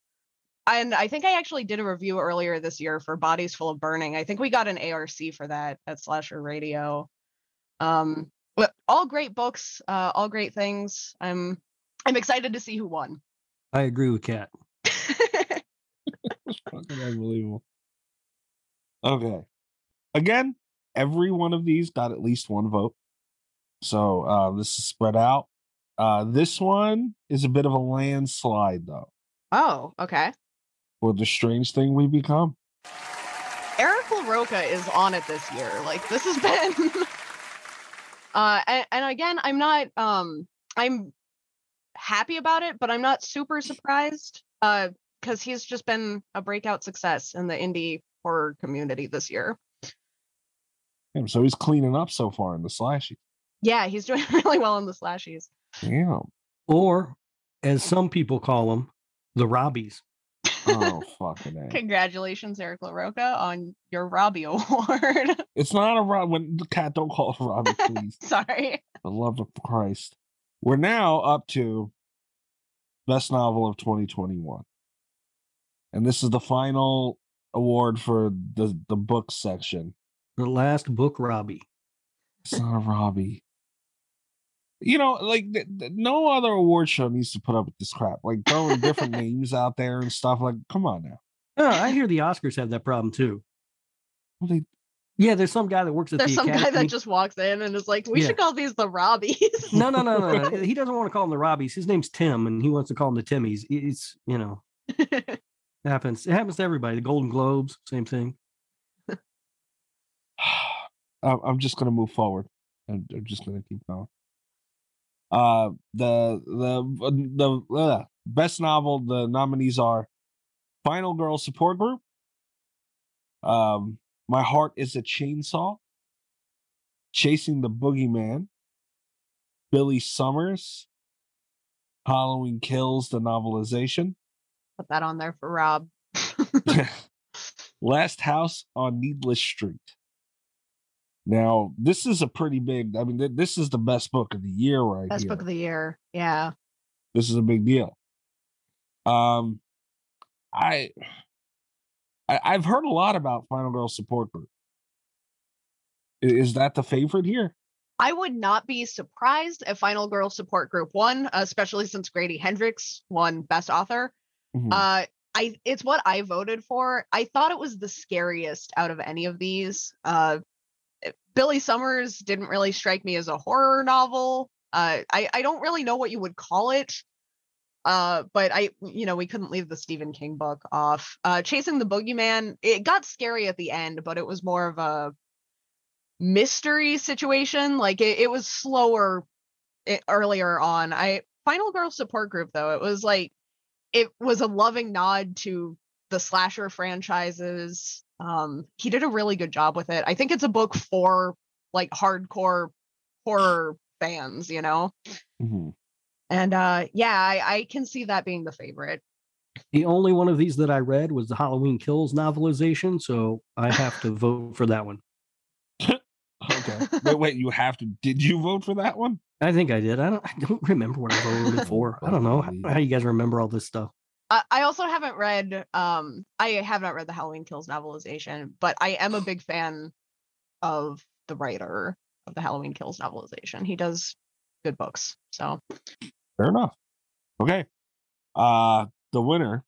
And I think I actually did a review earlier this year for Bodies Full of Burning. I think we got an ARC for that at Slasher Radio. Um, but all great books, uh, all great things. I'm I'm excited to see who won. I agree with Kat. Fucking unbelievable. Okay. Again, every one of these got at least one vote. So uh this is spread out. Uh this one is a bit of a landslide though, oh, okay. for the strange thing we become. Eric LaRocca is on it this year. Like this has been uh and, and again, I'm not um I'm happy about it, but I'm not super surprised. Uh because he's just been a breakout success in the indie horror community this year. Damn, so he's cleaning up so far in the slashy. Yeah, he's doing really well in the slashies. Yeah. Or, as some people call them, the Robbies. Oh fucking A. Congratulations, Eric LaRocca, on your Robbie Award. It's not a Rob when the cat don't call it Robbie, please. Sorry. the love of Christ. We're now up to best novel of 2021. And this is the final award for the the book section. The last book, Robbie. It's not a Robbie. You know, like th- th- no other award show needs to put up with this crap. Like throwing different names out there and stuff. Like, come on now. Oh, I hear the Oscars have that problem too. Well, they- Yeah, there's some guy that works at There's the some guy Academy. that just walks in and is like, we Yeah. should call these the Robbies. No, no, no, no, no. He doesn't want to call them the Robbies. His name's Tim, and he wants to call them the Timmies. It's you know, it happens. It happens to everybody. The Golden Globes, same thing. I'm I'm just gonna move forward. I'm, I'm just gonna keep going. Uh, the the the uh, best novel. The nominees are Final Girl Support Group. Um, My Heart Is a Chainsaw. Chasing the Boogeyman. Billy Summers. Halloween Kills the novelization. Put that on there for Rob. Last House on Needless Street. Now, this is a pretty big. I mean, th- this is the best book of the year, right Best here. book of the year. Yeah. this is a big deal. Um, I, I I've heard a lot about Final Girl Support Group. Is that the favorite here? I would not be surprised if Final Girl Support Group won, especially since Grady Hendrix won Best Author. Mhm. Uh, I it's what I voted for. I thought it was the scariest out of any of these. Uh, Billy Summers didn't really strike me as a horror novel. Uh, I I don't really know what you would call it. Uh, but I, you know, we couldn't leave the Stephen King book off. Uh, Chasing the Boogeyman, it got scary at the end, but it was more of a mystery situation. Like it, it was slower it, earlier on. I Final Girl Support Group though, it was like it was a loving nod to the slasher franchises. Um, he did a really good job with it. I think it's a book for like hardcore horror fans, you know. Mhm. And uh yeah, I, I can see that being the favorite. The only one of these that I read was the Halloween Kills novelization, so I have to vote for that one. Okay. wait, wait. You have to. Did you vote for that one? I think I did. I don't. I don't remember what I voted for. I don't know how, how you guys remember all this stuff. I, I also haven't read um I have not read the Halloween Kills novelization, but I am a big fan of the writer of the Halloween Kills novelization. He does good books. So Fair enough. Okay. Uh the winner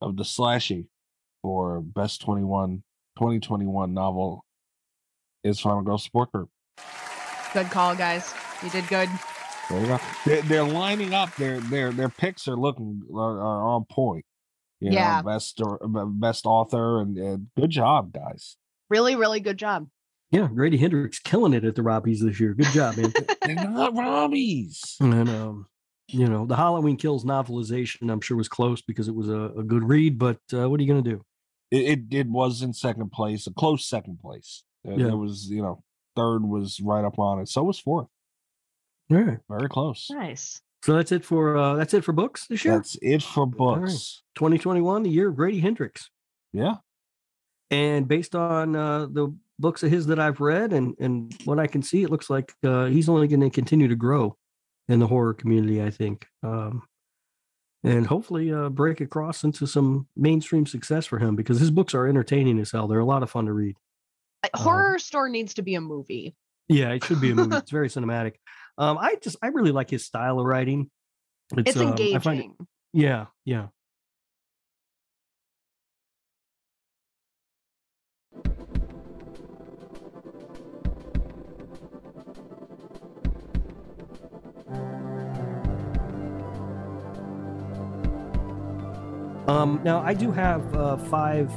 of the slashy for best 21 2021 novel is Final Girl Support Group. good call, guys. You did good. There you go. They're, they're lining up. Their their their picks are looking are, are on point. You Yeah. know, best or best author and, and good job, guys. Really, really good job. Yeah, Grady Hendrix killing it at the Robbies this year. Good job, man. They're not Robbies. and um, you know, the Halloween Kills novelization, I'm sure was close because it was a, a good read. But uh, what are you going to do? It, it it was in second place, a close second place. There, Yeah. there was you know third was right up on it. So was fourth. All right. Very close. Nice. So that's it for uh, that's it for books this year. That's it for right. books. 2021, the year of Grady Hendrix. Yeah. And based on uh, the books of his that I've read and and what I can see, it looks like uh, he's only going to continue to grow in the horror community. I think, um, and hopefully uh, break across into some mainstream success for him because his books are entertaining as hell. They're a lot of fun to read. Like, Um, Horrorstör needs to be a movie. Yeah, it should be a movie. it's very cinematic. Um, I just I really like his style of writing. It's, um, I engaging. find it- yeah, yeah. Um, now I do have uh, five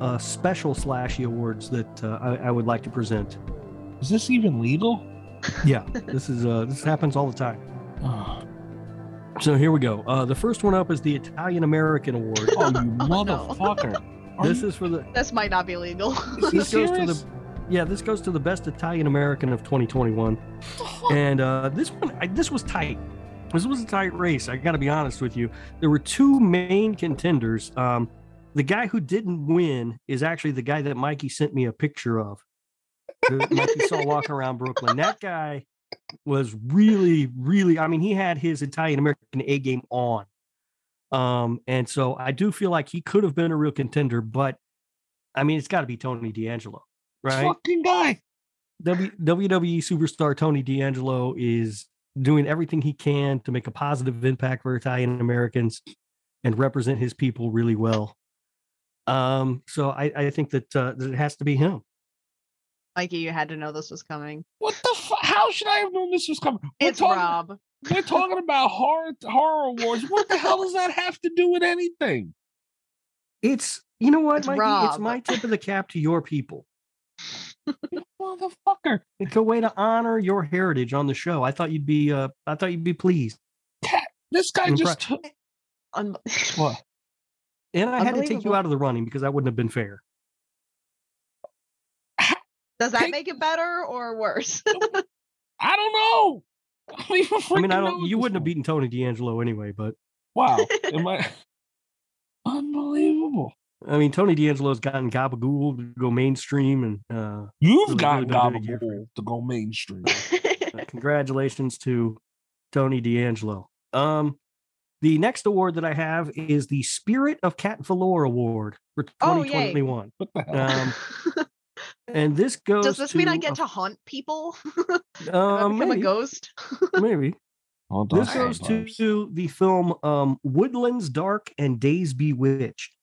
uh, special slashy awards that uh, I, I would like to present. Is this even legal? Yeah, this is uh, this happens all the time. Oh, So here we go. Uh, the first one up is the Italian American Award. you Oh, no. motherfucker. Are this you- is for the This might not be legal. this he goes to the yeah this goes to the best Italian American of 2021, and uh, this one I, this was tight. This was a tight race. I got to be honest with you. There were two main contenders. Um, the guy who didn't win is actually the guy that Mikey sent me a picture of. That Mikey saw walking around Brooklyn. That guy was really, really. I mean, he had his Italian American A game on. Um, and so I do feel like he could have been a real contender, but I mean, it's got to be Tony D'Angelo, right? Fucking guy. W- WWE superstar Tony D'Angelo is doing everything he can to make a positive impact for Italian Americans and represent his people really well. Um, so I, I think that, uh, that it has to be him. Mikey, you had to know this was coming. What the fuck? How should I have known this was coming? We're It's talking, Rob. We're talking about horror horror awards. What the hell does that have to do with anything? It's you know what, It's Mikey? It's my tip of the cap to your people. Motherfucker. It's a way to honor your heritage on the show. I thought you'd be uh I thought you'd be pleased. This guy Impre- just took Un- what? And I had to take you out of the running because that wouldn't have been fair. Does that Take- make it better or worse? I don't know. I don't even I mean, I don't you wouldn't have beaten Tony D'Angelo anyway, but Wow. Am I unbelievable? I mean, Tony D'Angelo's gotten Gabagool to go mainstream, and uh, You've Really, got really been a good year for Gabagool to go mainstream. uh, congratulations to Tony D'Angelo. Um, the next award that I have is the Spirit of Cat Valor Award for Oh, yay. 2021. What the hell? Um, and this goes. Does this mean I get a- to haunt people? Uh, I become a ghost? maybe. Hold on, This goes hold to on. the film um, Woodlands Dark and Days Bewitched.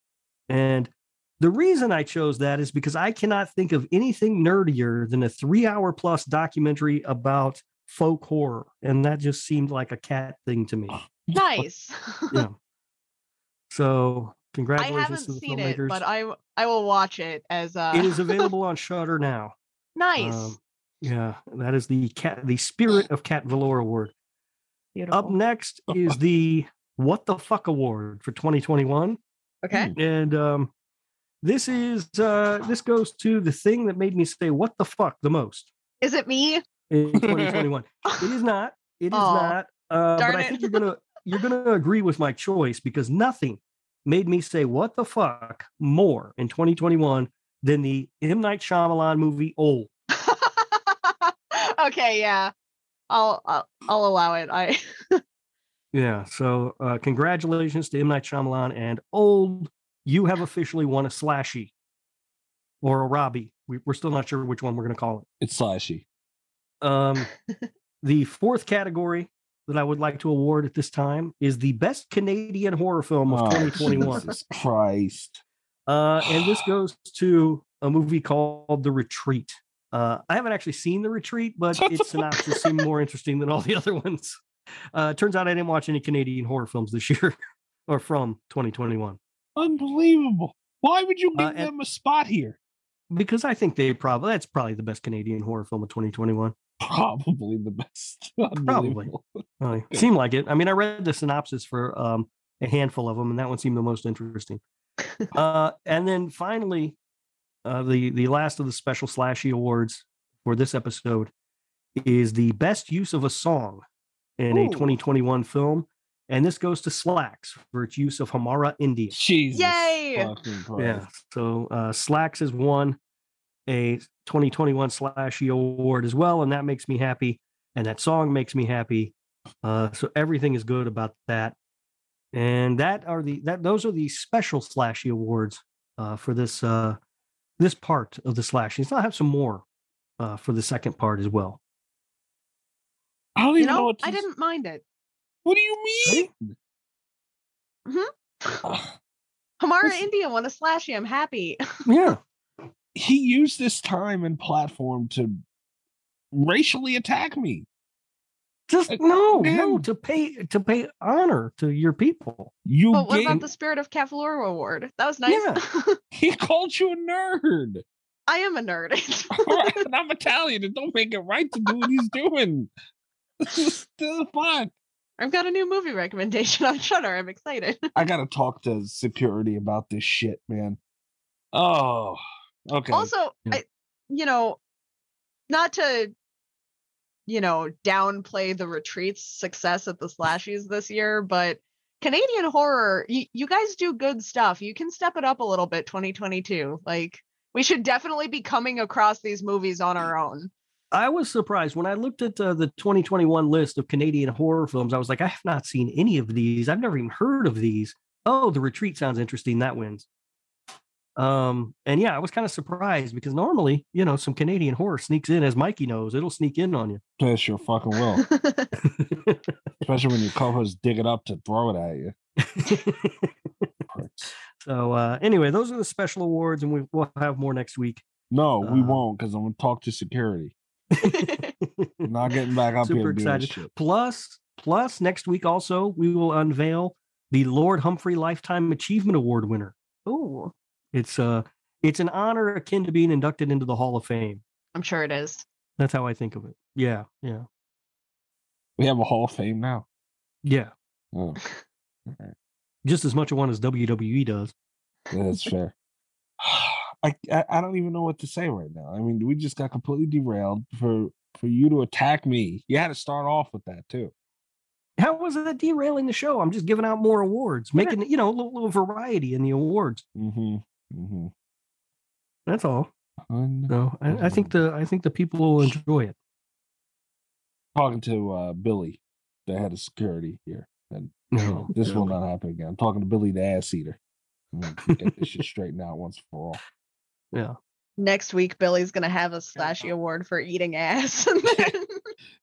And the reason I chose that is because I cannot think of anything nerdier than a three hour plus documentary about folk horror, and that just seemed like a cat thing to me. Nice. Yeah. So I congratulations haven't to the seen it, filmmakers. but I will watch it as uh it is available on Shudder now. nice. Um, yeah, that is the cat, the Spirit of Cat Valor Award. Beautiful. Up next is the What the Fuck Award for 2021, okay. and um, this is uh, this goes to the thing that made me say "What the fuck" the most Is it me? in 2021. it is not. It is Aw, not. Uh, but I it. think you're gonna you're gonna agree with my choice because nothing made me say "What the fuck" more in 2021 than the M Night Shyamalan movie "Old." okay, yeah. I'll, I'll I'll allow it. I Yeah. So uh, congratulations to M Night Shyamalan and Old. You have officially won a slashy or a Robbie. We, we're still not sure which one we're going to call it. It's slashy. Um, the fourth category that I would like to award at this time is the best Canadian horror film of Oh, 2021. Jesus Christ. Uh, and this goes to a movie called The Retreat. Uh, I haven't actually seen The Retreat, but its synopsis seemed more interesting than all the other ones. Uh, turns out I didn't watch any Canadian horror films this year or from 2021 Unbelievable. Why would you give Uh, them a spot here? because I think they probably that's probably the best Canadian horror film of 2021. Probably the best. Probably. Unbelievable. Really. Seemed like it. I mean, I read the synopsis for um, a handful of them, and that one seemed the most interesting. uh, and then finally, uh, the the last of the special slashy awards for this episode is the best use of a song in a 2021 film, and this goes to Slaxx for its use of Hamara India. Jesus. Yay! Yeah. So uh, Slaxx has won a 2021 Slashy Award as well, and that makes me happy. And that song makes me happy. Uh, so everything is good about that. And that are the that those are the special Slashy Awards uh, for this uh, this part of the Slashies. I'll have some more uh, for the second part as well. I don't you even know, know, I didn't mind it. What do you mean? Hmm. Hamara India won a slashy. I'm happy. Yeah. He used this time and platform to racially attack me. Just no, no, to pay to pay honor to your people. You But what gave, about the Spirit of Cat Valor award? That was nice. Yeah. he called you a nerd. I am a nerd. Right, and I'm Italian. It don't make it right to do what he's doing. This is still fun. I've got a new movie recommendation on Shudder. I'm excited. I gotta talk to security about this shit, man. Oh, okay. Also, Yeah. I, you know, not to, you know, downplay the retreat's success at the slashies this year, but Canadian horror, you, you guys do good stuff. You can step it up a little bit 2022. Like, we should definitely be coming across these movies on our own. I was surprised when I looked at uh, the 2021 list of Canadian horror films. I was like, I have not seen any of these. I've never even heard of these. Oh, The Retreat sounds interesting. That wins. Um, and yeah, I was kind of surprised because normally, you know, some Canadian horror sneaks in, as Mikey knows, it'll sneak in on you. Yes, sure fucking will. Especially when your co-hosts dig it up to throw it at you. So uh, anyway, those are the special awards, and we, we'll have more next week. No, we Uh, won't, because I'm gonna talk to security. Not getting back up Super here and doing excited. shit. Plus, plus next week also we will unveil the Lord Humphrey Lifetime Achievement Award winner. Ooh, It's uh it's an honor akin to being inducted into the Hall of Fame. I'm sure it is. That's how I think of it. Yeah, yeah, We have a Hall of Fame now. yeah. Oh, Just as much of one as WWE does. yeah, that's fair. I, I I don't even know what to say right now. I mean, we just got completely derailed for for you to attack me. You had to start off with that too. How was that derailing the show? I'm just giving out more awards, making you know a little, little variety in the awards. Mm-hmm. Mm-hmm. That's all. So I, I think the I think the people will enjoy it. talking to uh, Billy, the head of security here, and you know, No, this will not happen again. I'm talking to Billy, the ass eater. I'm gonna Get this shit straightened out once for all. Yeah. Next week, Billy's gonna have a slashy award for eating ass. and then-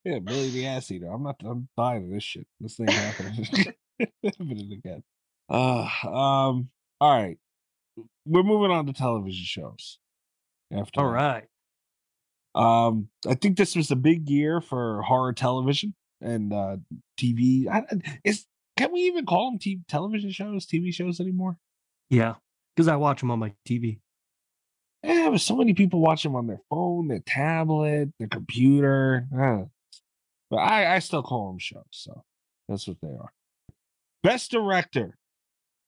Yeah, Billy the ass eater. I'm not. I'm dying of this shit. This thing happening. happening again. Uh, um. All right, we're moving on to television shows. After All that. right. Um, I think this was a big year for horror television and uh TV. I, is can we even call them TV, television shows, TV shows anymore? Yeah, because I watch them on my TV. Yeah, but so many people watch them on their phone, their tablet, their computer. Uh, but I, I still call them shows, so that's what they are. Best director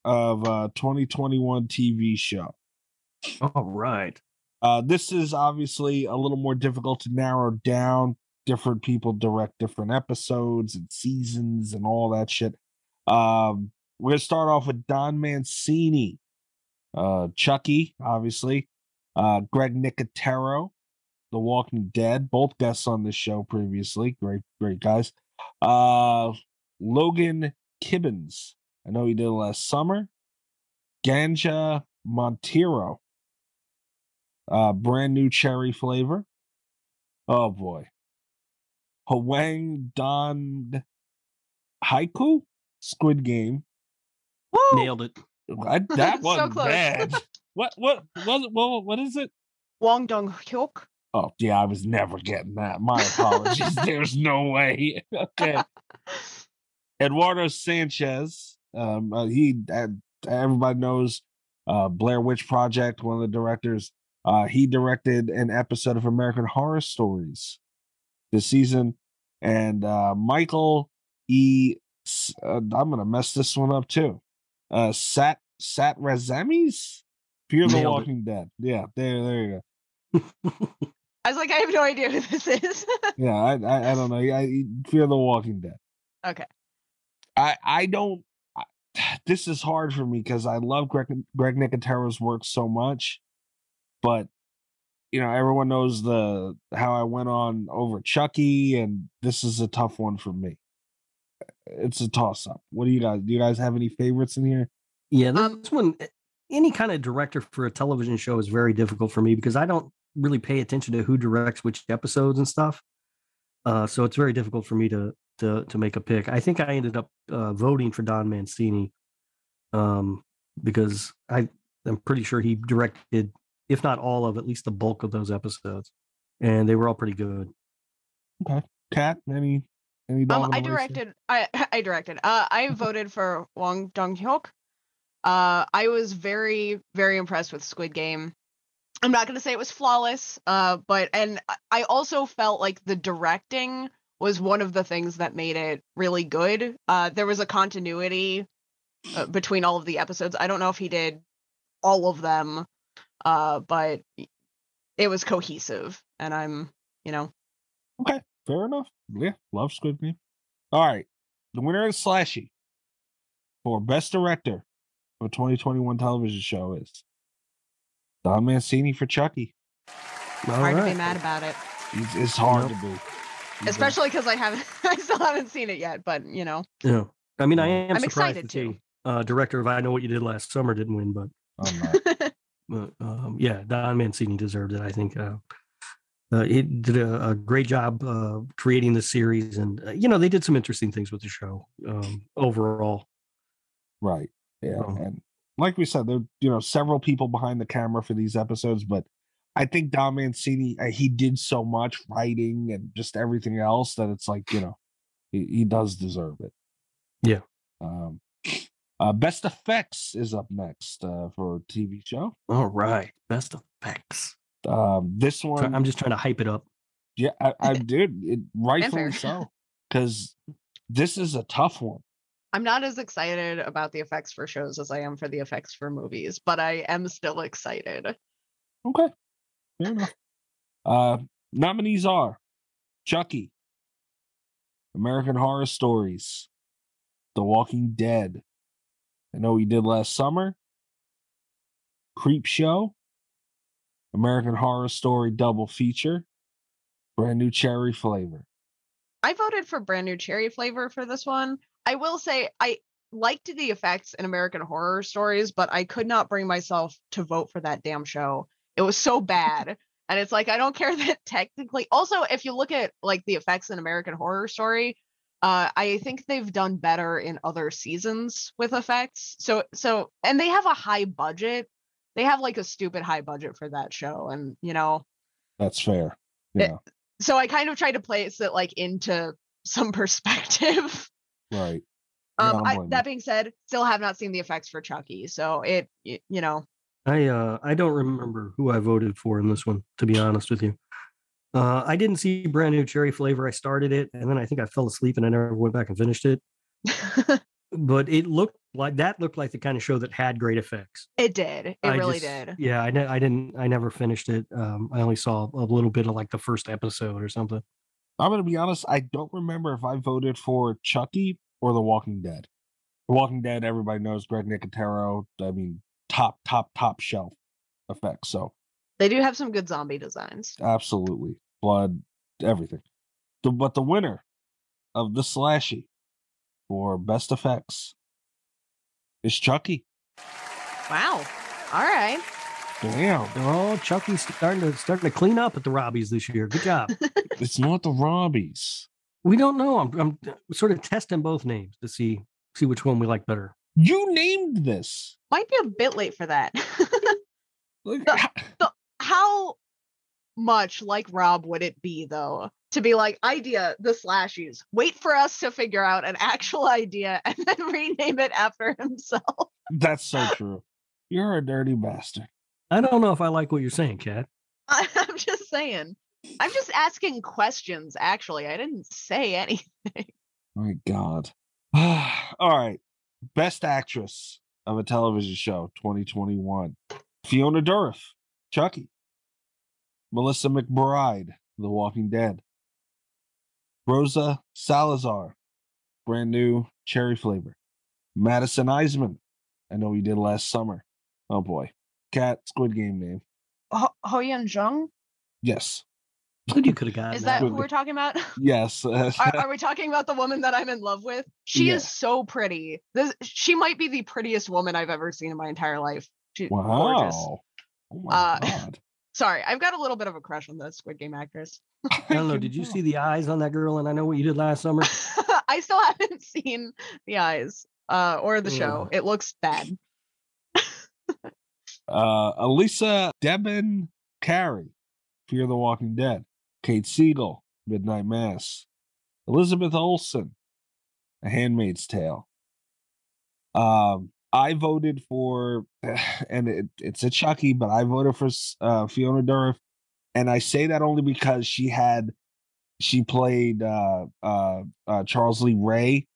of uh 2021 TV show. All right. Uh, this is obviously a little more difficult to narrow down. Different people direct different episodes and seasons and all that shit. Um, we're gonna start off with Don Mancini, uh, Chucky, obviously, uh, Greg Nicotero, The Walking Dead, both guests on this show previously. Great, great guys. Uh, Logan Kibens, I know he did last summer. Gandja Monteiro, uh, brand new cherry flavor. Oh boy. Hwang Don Haiku Squid Game. Woo! Nailed it. I, that So wasn't close. bad. What what what what what is it? Hwang Dong Hyuk. Oh yeah, I was never getting that. My apologies. There's no way. okay. Eduardo Sanchez. Um, uh, he uh, everybody knows uh, Blair Witch Project, one of the directors. Uh, he directed an episode of American Horror Stories this season, and uh, Michael E. S- Uh, I'm gonna mess this one up too. Uh, Sat Sat Razamis, Fear the Nailed it. Walking Dead. Yeah, there, there you go. I was like, I have no idea who this is. Yeah, I, I, I don't know. I Fear the Walking Dead. okay. I I don't. I, this is hard for me because I love Greg Greg Nicotero's work so much, but you know everyone knows the how I went on over Chucky, and this is a tough one for me. It's a toss up. What do you guys? Do you guys have any favorites in here? Yeah, this Um, one, eh, any kind of director for a television show is very difficult for me because I don't really pay attention to who directs which episodes and stuff. Uh, so it's very difficult for me to to to make a pick. I think I ended up uh, voting for Don Mancini um, because I I'm pretty sure he directed, if not all of, at least the bulk of those episodes, and they were all pretty good. Okay. Cat? Any? Any? dog Um, I the race here? directed. I I directed. Uh, I voted for Hwang Dong Hyuk. Uh, I was very very impressed with Squid Game. I'm not gonna say it was flawless. Uh, but and I- I also felt like the directing was one of the things that made it really good. Uh, there was a continuity uh, between all of the episodes. I don't know if he did all of them, uh, but it was cohesive, and I'm you know Okay, fair enough. Yeah, love Squid Game. All right, the winner of Slashy for best director for 2021 television show is Don Mancini for Chucky. All hard to right. be mad about it. It's, it's hard Nope. to be, He's a- especially because I haven't, I still haven't seen it yet. But you know, Yeah, I mean, I am I'm surprised excited to to. uh, director of I Know What You Did Last Summer didn't win, but I'm. But um, yeah, Don Mancini deserved it. I think uh, uh, he did a, a great job uh, creating the series, and uh, you know they did some interesting things with the show um, overall. right. Yeah, Oh. and like we said, there you know several people behind the camera for these episodes, but I think Don Mancini uh, he did so much writing and just everything else that it's like you know he, he does deserve it. Yeah. Um, uh, best effects is up next uh, for a TV show. All right, best effects. Um, this one, I'm just trying to hype it up. yeah, I, I did it rightfully so because this is a tough one. I'm not as excited about the effects for shows as I am for the effects for movies, but I am still excited. Okay, Uh, nominees are Chucky, American Horror Stories, The Walking Dead. I know we did last summer. Creepshow, American Horror Story double feature, brand new cherry flavor. I voted for brand new cherry flavor for this one. I will say I liked the effects in American Horror Stories, but I could not bring myself to vote for that damn show. It was so bad. And it's like I don't care that technically. Also, if you look at like the effects in American Horror Story, uh, I think they've done better in other seasons with effects. So so and they have a high budget. They have like a stupid high budget for that show, and you know That's fair. Yeah, So I kind of tried to place it like into some perspective. right. Um, I, that being said, still have not seen the effects for Chucky, so it, y- you know, I uh I don't remember who I voted for in this one, to be honest with you. Uh, I didn't see brand new cherry flavor. I started it and then I think I fell asleep and I never went back and finished it. But it looked like that looked like the kind of show that had great effects. it did. It I really just- did. Yeah, I, ne- I didn't. I never finished it. Um, I only saw a little bit of like the first episode or something. I'm gonna be honest. I don't remember if I voted for Chucky or The Walking Dead. The Walking Dead, everybody knows Greg Nicotero. I mean, top, top, top shelf effects. So They do have some good zombie designs. absolutely, blood, everything. The, but the winner of the slashy for best effects is Chucky. Wow. All right. Damn, Oh, Chucky's starting to starting to clean up at the Robbies this year. Good job. it's not the Robbies. we don't know. I'm, I'm sort of testing both names to see see which one we like better. You named this. Might be a bit late for that. Like, The- How much like Rob would it be though to be like idea the slashies? Wait for us to figure out an actual idea and then rename it after himself. that's so true. You're a dirty bastard. I don't know if I like what you're saying, Kat. I, I'm just saying. I'm just asking questions. Actually, I didn't say anything. My God. All right. Best actress of a television show 2021. Fiona Dourif, Chucky. Melissa McBride, The Walking Dead. Rosa Salazar, brand new cherry flavor. Madison Iseman, I know he did last summer. Oh boy. Cat Squid Game name. Ho, Yun Jung? Yes. Good, you could have gotten Is that who we're talking about? Yes. are, are we talking about the woman that I'm in love with? She Yeah. is so pretty. This she might be the prettiest woman I've ever seen in my entire life. She's gorgeous. wow. Oh Uh, God. Sorry, I've got a little bit of a crush on the Squid Game actress. I don't know. Did you see the eyes on that girl? And I know what you did last summer. I still haven't seen the eyes uh, or the show. It looks bad. uh Elisa Debin Carey, Fear the Walking Dead, Kate Siegel, Midnight Mass, Elizabeth Olsen, A Handmaid's Tale. Um, I voted for, and it, it's a Chucky, but I voted for uh, Fiona Dourif, and I say that only because she had, she played uh, uh, uh, Charles Lee Ray,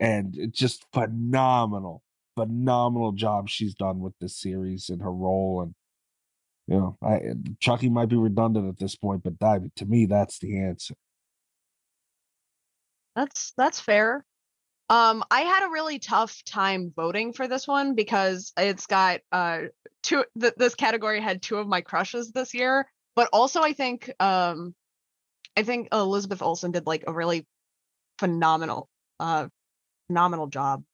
and it's just phenomenal phenomenal job she's done with this series and her role and you know I Chucky might be redundant at this point but that, to me that's the answer That's that's fair. Um, I had a really tough time voting for this one because it's got uh two. Th- this category had two of my crushes this year, but also I think um, I think Elizabeth Olsen did like a really phenomenal, uh, phenomenal job.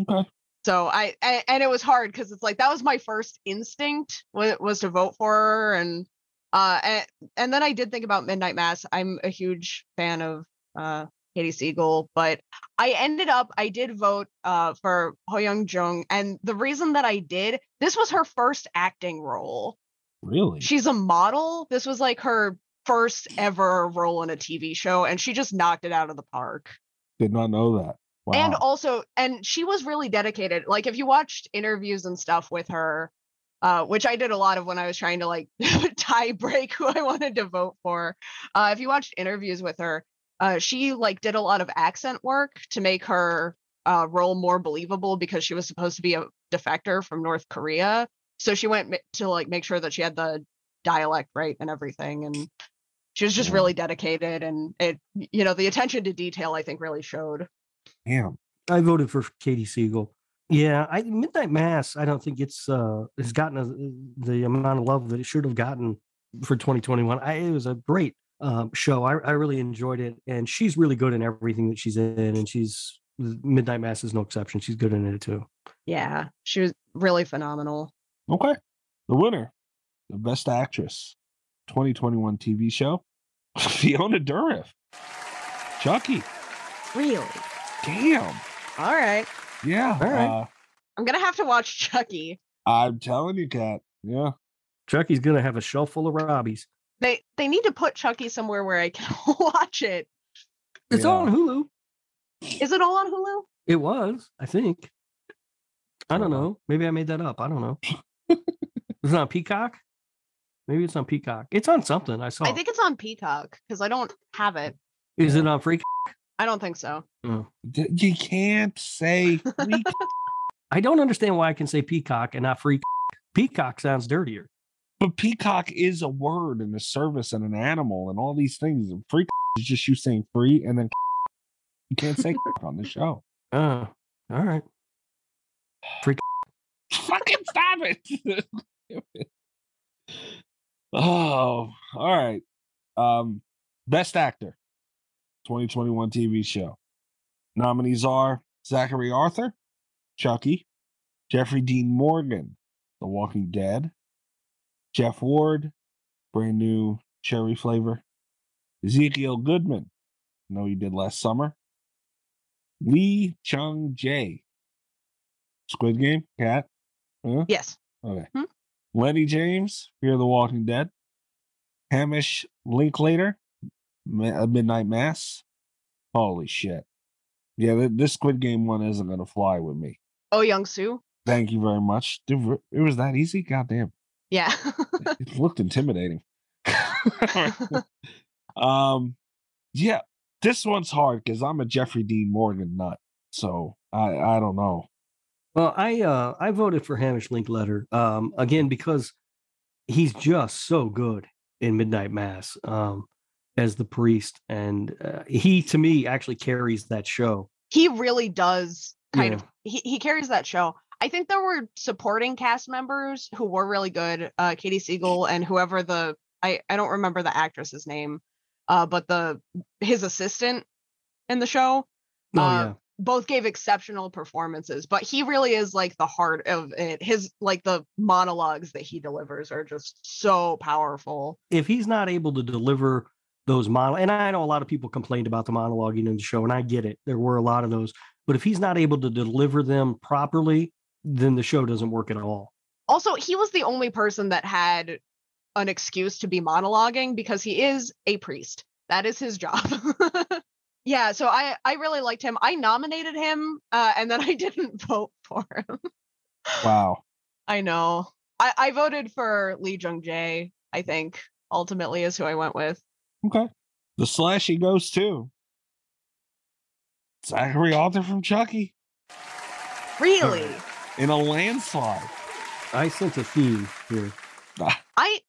okay So I, I and it was hard because it's like that was my first instinct was, was to vote for her and uh and, and then I did think about Midnight Mass. I'm a huge fan of uh Katie Siegel, but I ended up I did vote uh for HoYeon Jung and the reason that I did this was her first acting role. really She's a model. This was like her first ever role in a TV show and she just knocked it out of the park. did not know that wow And also, and she was really dedicated. Like if you watched interviews and stuff with her, uh, which I did a lot of when I was trying to like tie break who I wanted to vote for. Uh, if you watched interviews with her, uh, she like did a lot of accent work to make her uh, role more believable because she was supposed to be a defector from North Korea. So she went to like make sure that she had the dialect right and everything, and she was just really dedicated. And it, you know, the attention to detail I think really showed. Damn I voted for Katie Siegel. Yeah, I Midnight Mass. I don't think it's uh has gotten a, the amount of love that it should have gotten for 2021. I, it was a great um, show. I, I really enjoyed it, and she's really good in everything that she's in. And she's Midnight Mass is no exception. She's good in it too. Yeah, she was really phenomenal. okay the winner the best actress 2021 TV show Fiona Dourif Chucky Really? Damn All right. yeah All right. uh, I'm gonna have to watch Chucky. I'm telling you cat yeah Chucky's gonna have a shelf full of Robbies. They they need to put Chucky somewhere where I can watch it. It's Yeah. on Hulu. Is it all on Hulu? It was, I think. I don't know. Maybe I made that up. I don't know. Is it on Peacock? Maybe it's on Peacock. It's on something. I saw. I think it's on Peacock because I don't have it. Is it on Freak? I don't think so. Oh. D- You can't say freak. I don't understand why I can say Peacock and not Freak. Peacock sounds dirtier. but peacock is a word and a service and an animal and all these things. And freak is just you saying free and then you can't say on the show. Oh, all right. Freak. Fucking stop it. oh, all right. Um, best actor, 2021 TV show. Nominees are Zachary Arthur, Chucky, Jeffrey Dean Morgan, The Walking Dead, Jeff Ward, brand new cherry flavor, Ezekiel Goodman, I know you did last summer, Lee Jung Jae, Squid Game, Cat, huh? Yes. Okay. Hmm? Lenny James, Fear the Walking Dead. Hamish Linklater, Ma- uh, Midnight Mass. Holy shit. Yeah, this Squid Game one isn't going to fly with me. Oh, Young Soo. Thank you very much. Dude, it was that easy? God damn. Yeah. It looked intimidating. um, yeah, this one's hard because I'm a Jeffrey Dean Morgan nut. So I, I don't know. Well, I uh I voted for Hamish Linklater um again because he's just so good in Midnight Mass um as the priest and uh, he to me actually carries that show. he really does kind Yeah. of he, he carries that show. I think there were supporting cast members who were really good. Uh Katie Siegel and whoever the I, I don't remember the actress's name, uh, but the his assistant in the show. Oh Uh, yeah. both gave exceptional performances, but he really is like the heart of it. His like the monologues that he delivers are just so powerful. If he's not able to deliver those monologues, and I know a lot of people complained about the monologuing in the show, and I get it. There were a lot of those, but if he's not able to deliver them properly, then the show doesn't work at all. Also, he was the only person that had an excuse to be monologuing because he is a priest. That is his job. yeah, so I I really liked him. I nominated him uh, and then I didn't vote for him. Wow. I know. I I voted for Lee Jung Jae, I think ultimately is who I went with. Okay. The slashy goes too. Zachary Arthur from Chucky Really? in a landslide. I sense a theme here. I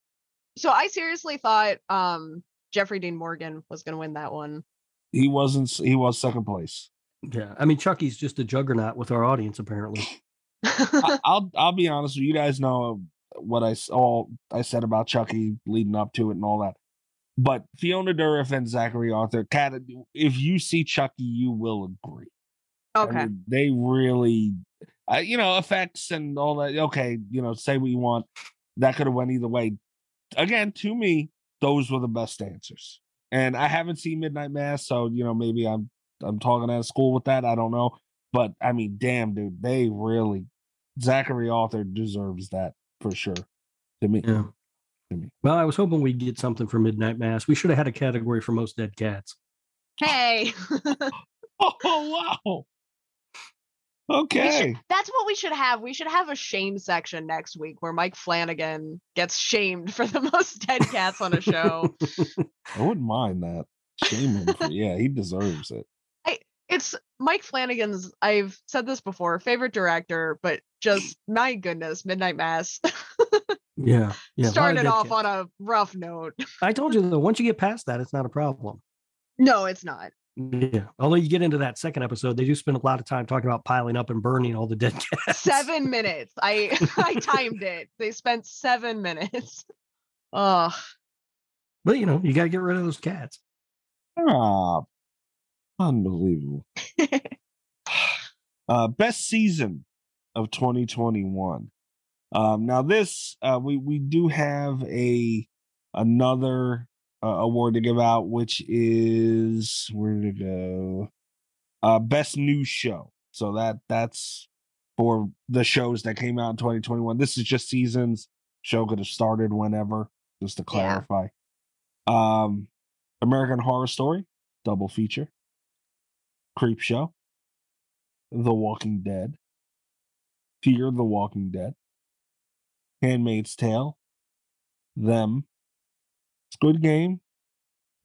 so I seriously thought um Jeffrey Dean Morgan was going to win that one. He wasn't. He was second place. Yeah, I mean Chucky's just a juggernaut with our audience apparently. I, I'll. I'll be honest. with You You guys know what I s- all I said about Chucky leading up to it and all that. But Fiona Dourif and Zachary Arthur, Cat, if you see Chucky, you will agree. I okay. mean, they really, uh, you know, effects and all that. Okay, you know, say what you want. That could have went either way. Again, to me, those were the best answers. And I haven't seen Midnight Mass, so you know, maybe I'm I'm talking out of school with that. I don't know, but I mean, damn, dude, they really Zachary Arthur deserves that for sure. To me, Yeah. To me. Well, I was hoping we'd get something for Midnight Mass. We should have had a category for most dead cats. Hey. Oh wow. We should- Okay. that's what we should have. We should have a shame section next week where Mike Flanagan gets shamed for the most dead cats on a show. I wouldn't mind that. Shame him for yeah, he deserves it. it's Mike Flanagan's, I've said this before, favorite director, but just my goodness, Midnight Mass Yeah. Yeah. a lot of started off cats. on a rough note. I told you though, once you get past that, it's not a problem. No, it's not. Yeah. Although you get into that second episode, they do spend a lot of time talking about piling up and burning all the dead cats. Seven minutes. I I timed it. They spent seven minutes. Oh, But you know, you got to get rid of those cats. Ah, unbelievable. uh, best season of 2021. Um, now this uh, we we do have a another uh, award to give out, which is where did it go? Uh, best new show. So that that's for the shows that came out in 2021. This is just seasons. Show could have started whenever, just to Yeah. clarify. Um, American Horror Story, double feature. Creepshow, The Walking Dead, Fear the Walking Dead, Handmaid's Tale, Them, Squid Game,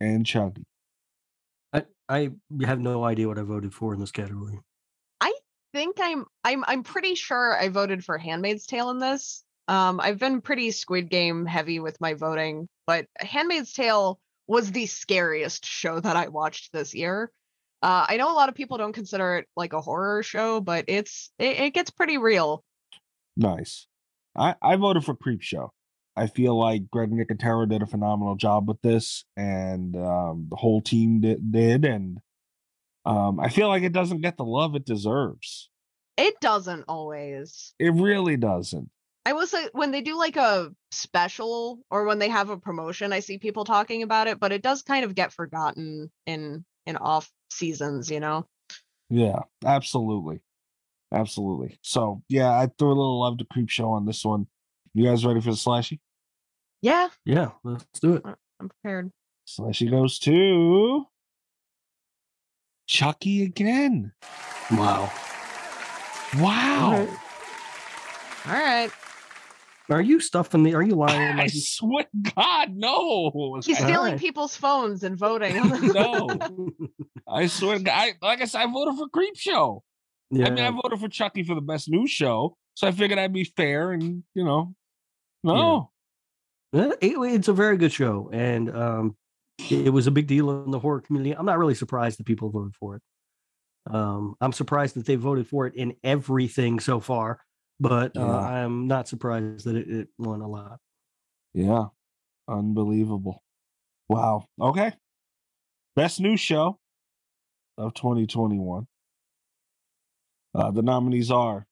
and Chucky. I I have no idea what I voted for in this category. I think I'm I'm I'm pretty sure I voted for Handmaid's Tale in this. Um, I've been pretty Squid Game heavy with my voting, but Handmaid's Tale was the scariest show that I watched this year. Uh, I know a lot of people don't consider it like a horror show, but it's it, it gets pretty real. Nice. I, I voted for Creepshow. I feel like Greg Nicotero did a phenomenal job with this, and um, the whole team did, did and um, I feel like it doesn't get the love it deserves. It doesn't always. It really doesn't. I will say when they do like a special or when they have a promotion, I see people talking about it, but it does kind of get forgotten in in off seasons, you know. Yeah, absolutely. Absolutely. So, yeah, I threw a little love to Creepshow on this one. You guys ready for the slashy? Yeah, Yeah, let's do it. I'm prepared. Slashy goes to Chucky again. Wow. Wow. All right. Are you stuffing the? Are you lying? I Mikey? swear God, no. He's stealing Alright. people's phones and voting. no. I swear I, like I said, I voted for Creepshow. Yeah. I mean, I voted for Chucky for the best news show, so I figured I'd be fair and you know, no, Yeah, it's a very good show, and um, it, was a big deal in the horror community. I'm not really surprised that people voted for it. Um, I'm surprised that they voted for it in everything so far, but uh, Yeah. I'm not surprised that it, it won a lot. yeah, unbelievable. Wow. Okay, best news show of 2021. Uh, the nominees are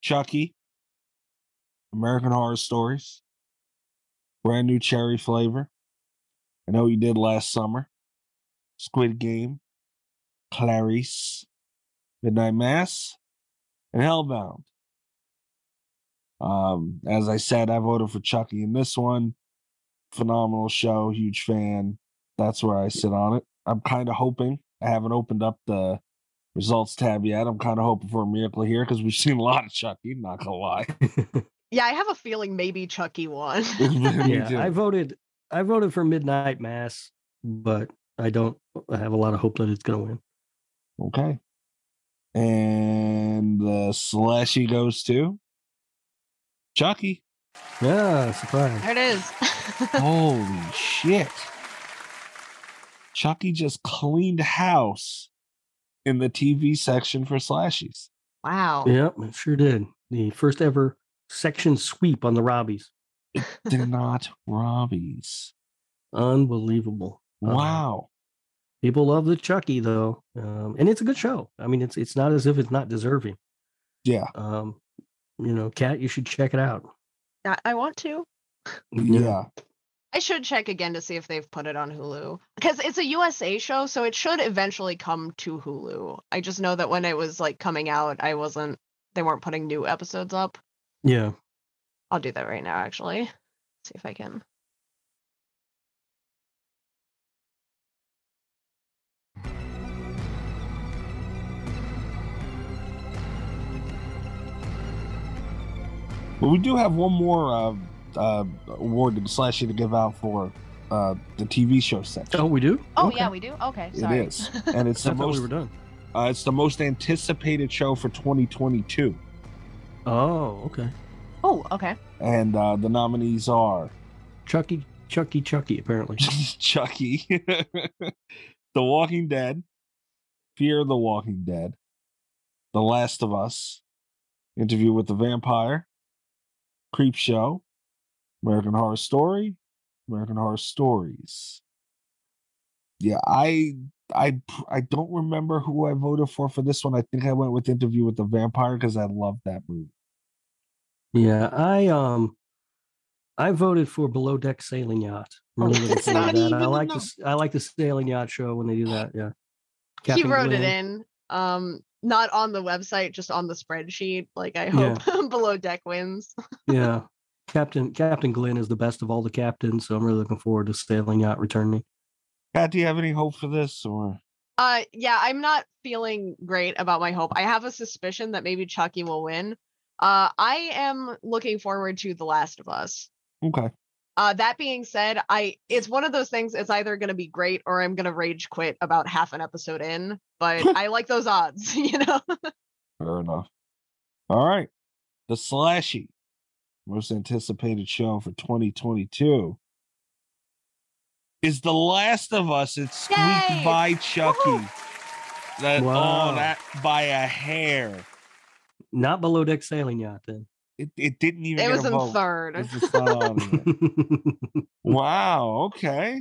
Chucky, American Horror Stories, brand new cherry flavor. I know you did last summer. Squid Game, Clarice, Midnight Mass, and Hellbound. Um, as I said, I voted for Chucky in this one. Phenomenal show, huge fan. That's where I sit on it. I'm kind of hoping. I haven't opened up the results tab yet. I'm kind of hoping for a miracle here because we've seen a lot of Chucky. Not gonna lie. yeah, I have a feeling maybe Chucky won. Yeah. I voted. I voted for Midnight Mass, but I don't I have a lot of hope that it's going to win. Okay. And the slashy goes to Chucky. Yeah, surprise. there it is. Holy shit. Chucky just cleaned house in the TV section for slashies. wow. Yep, it sure did. The first ever section sweep on the Robbies. They're not Robbies. Unbelievable. Uh, Wow. People love the Chucky though, um, and it's a good show. I mean, it's it's not as if it's not deserving. Yeah. Um, you know, Cat, you should check it out. I, I want to. Yeah. I should check again to see if they've put it on Hulu because it's a USA show, so it should eventually come to Hulu. I just know that when it was like coming out, I wasn't. They weren't putting new episodes up. yeah. I'll do that right now, actually. See if I can. But we do have one more uh, uh, award to slashy to give out for uh, the TV show section. Oh, we do. Oh Okay. yeah, we do. Okay, It sorry. is. And it's I the thought most we were done. uh, it's the most anticipated show for 2022. Oh, okay. oh, okay. And uh, the nominees are Chucky, Chucky, Chucky. Apparently. Chucky, The Walking Dead, Fear the Walking Dead, The Last of Us, Interview with the Vampire, Creepshow, American Horror Story, American Horror Stories. Yeah, I I I don't remember who I voted for for this one. I think I went with Interview with the Vampire because I love that movie. Yeah, I um, I voted for Below Deck Sailing Yacht. I'm really It's not that. even I in like the- this. I like the sailing yacht show when they do that. Yeah. he Captain wrote it in. Um, not on the website, just on the spreadsheet. Like I Yeah. hope Below Deck wins. Yeah. Captain Captain Glenn is the best of all the captains, so I'm really looking forward to Sailing Yacht returning. Pat, do you have any hope for this or? Uh, yeah, I'm not feeling great about my hope. I have a suspicion that maybe Chucky will win. Uh, I am looking forward to The Last of Us. Okay. Uh, that being said, I it's one of those things. It's either going to be great or I'm going to rage quit about half an episode in. But I like those odds, you know. Fair enough. All right. The Slashy, most anticipated show for 2022, is The Last of Us. It's squeaked Yay! by Chucky. Woohoo! That, Wow. Oh, that by a hair. Not below deck sailing yacht then. It, it didn't even it was in vote. third. It's just not wow. Okay.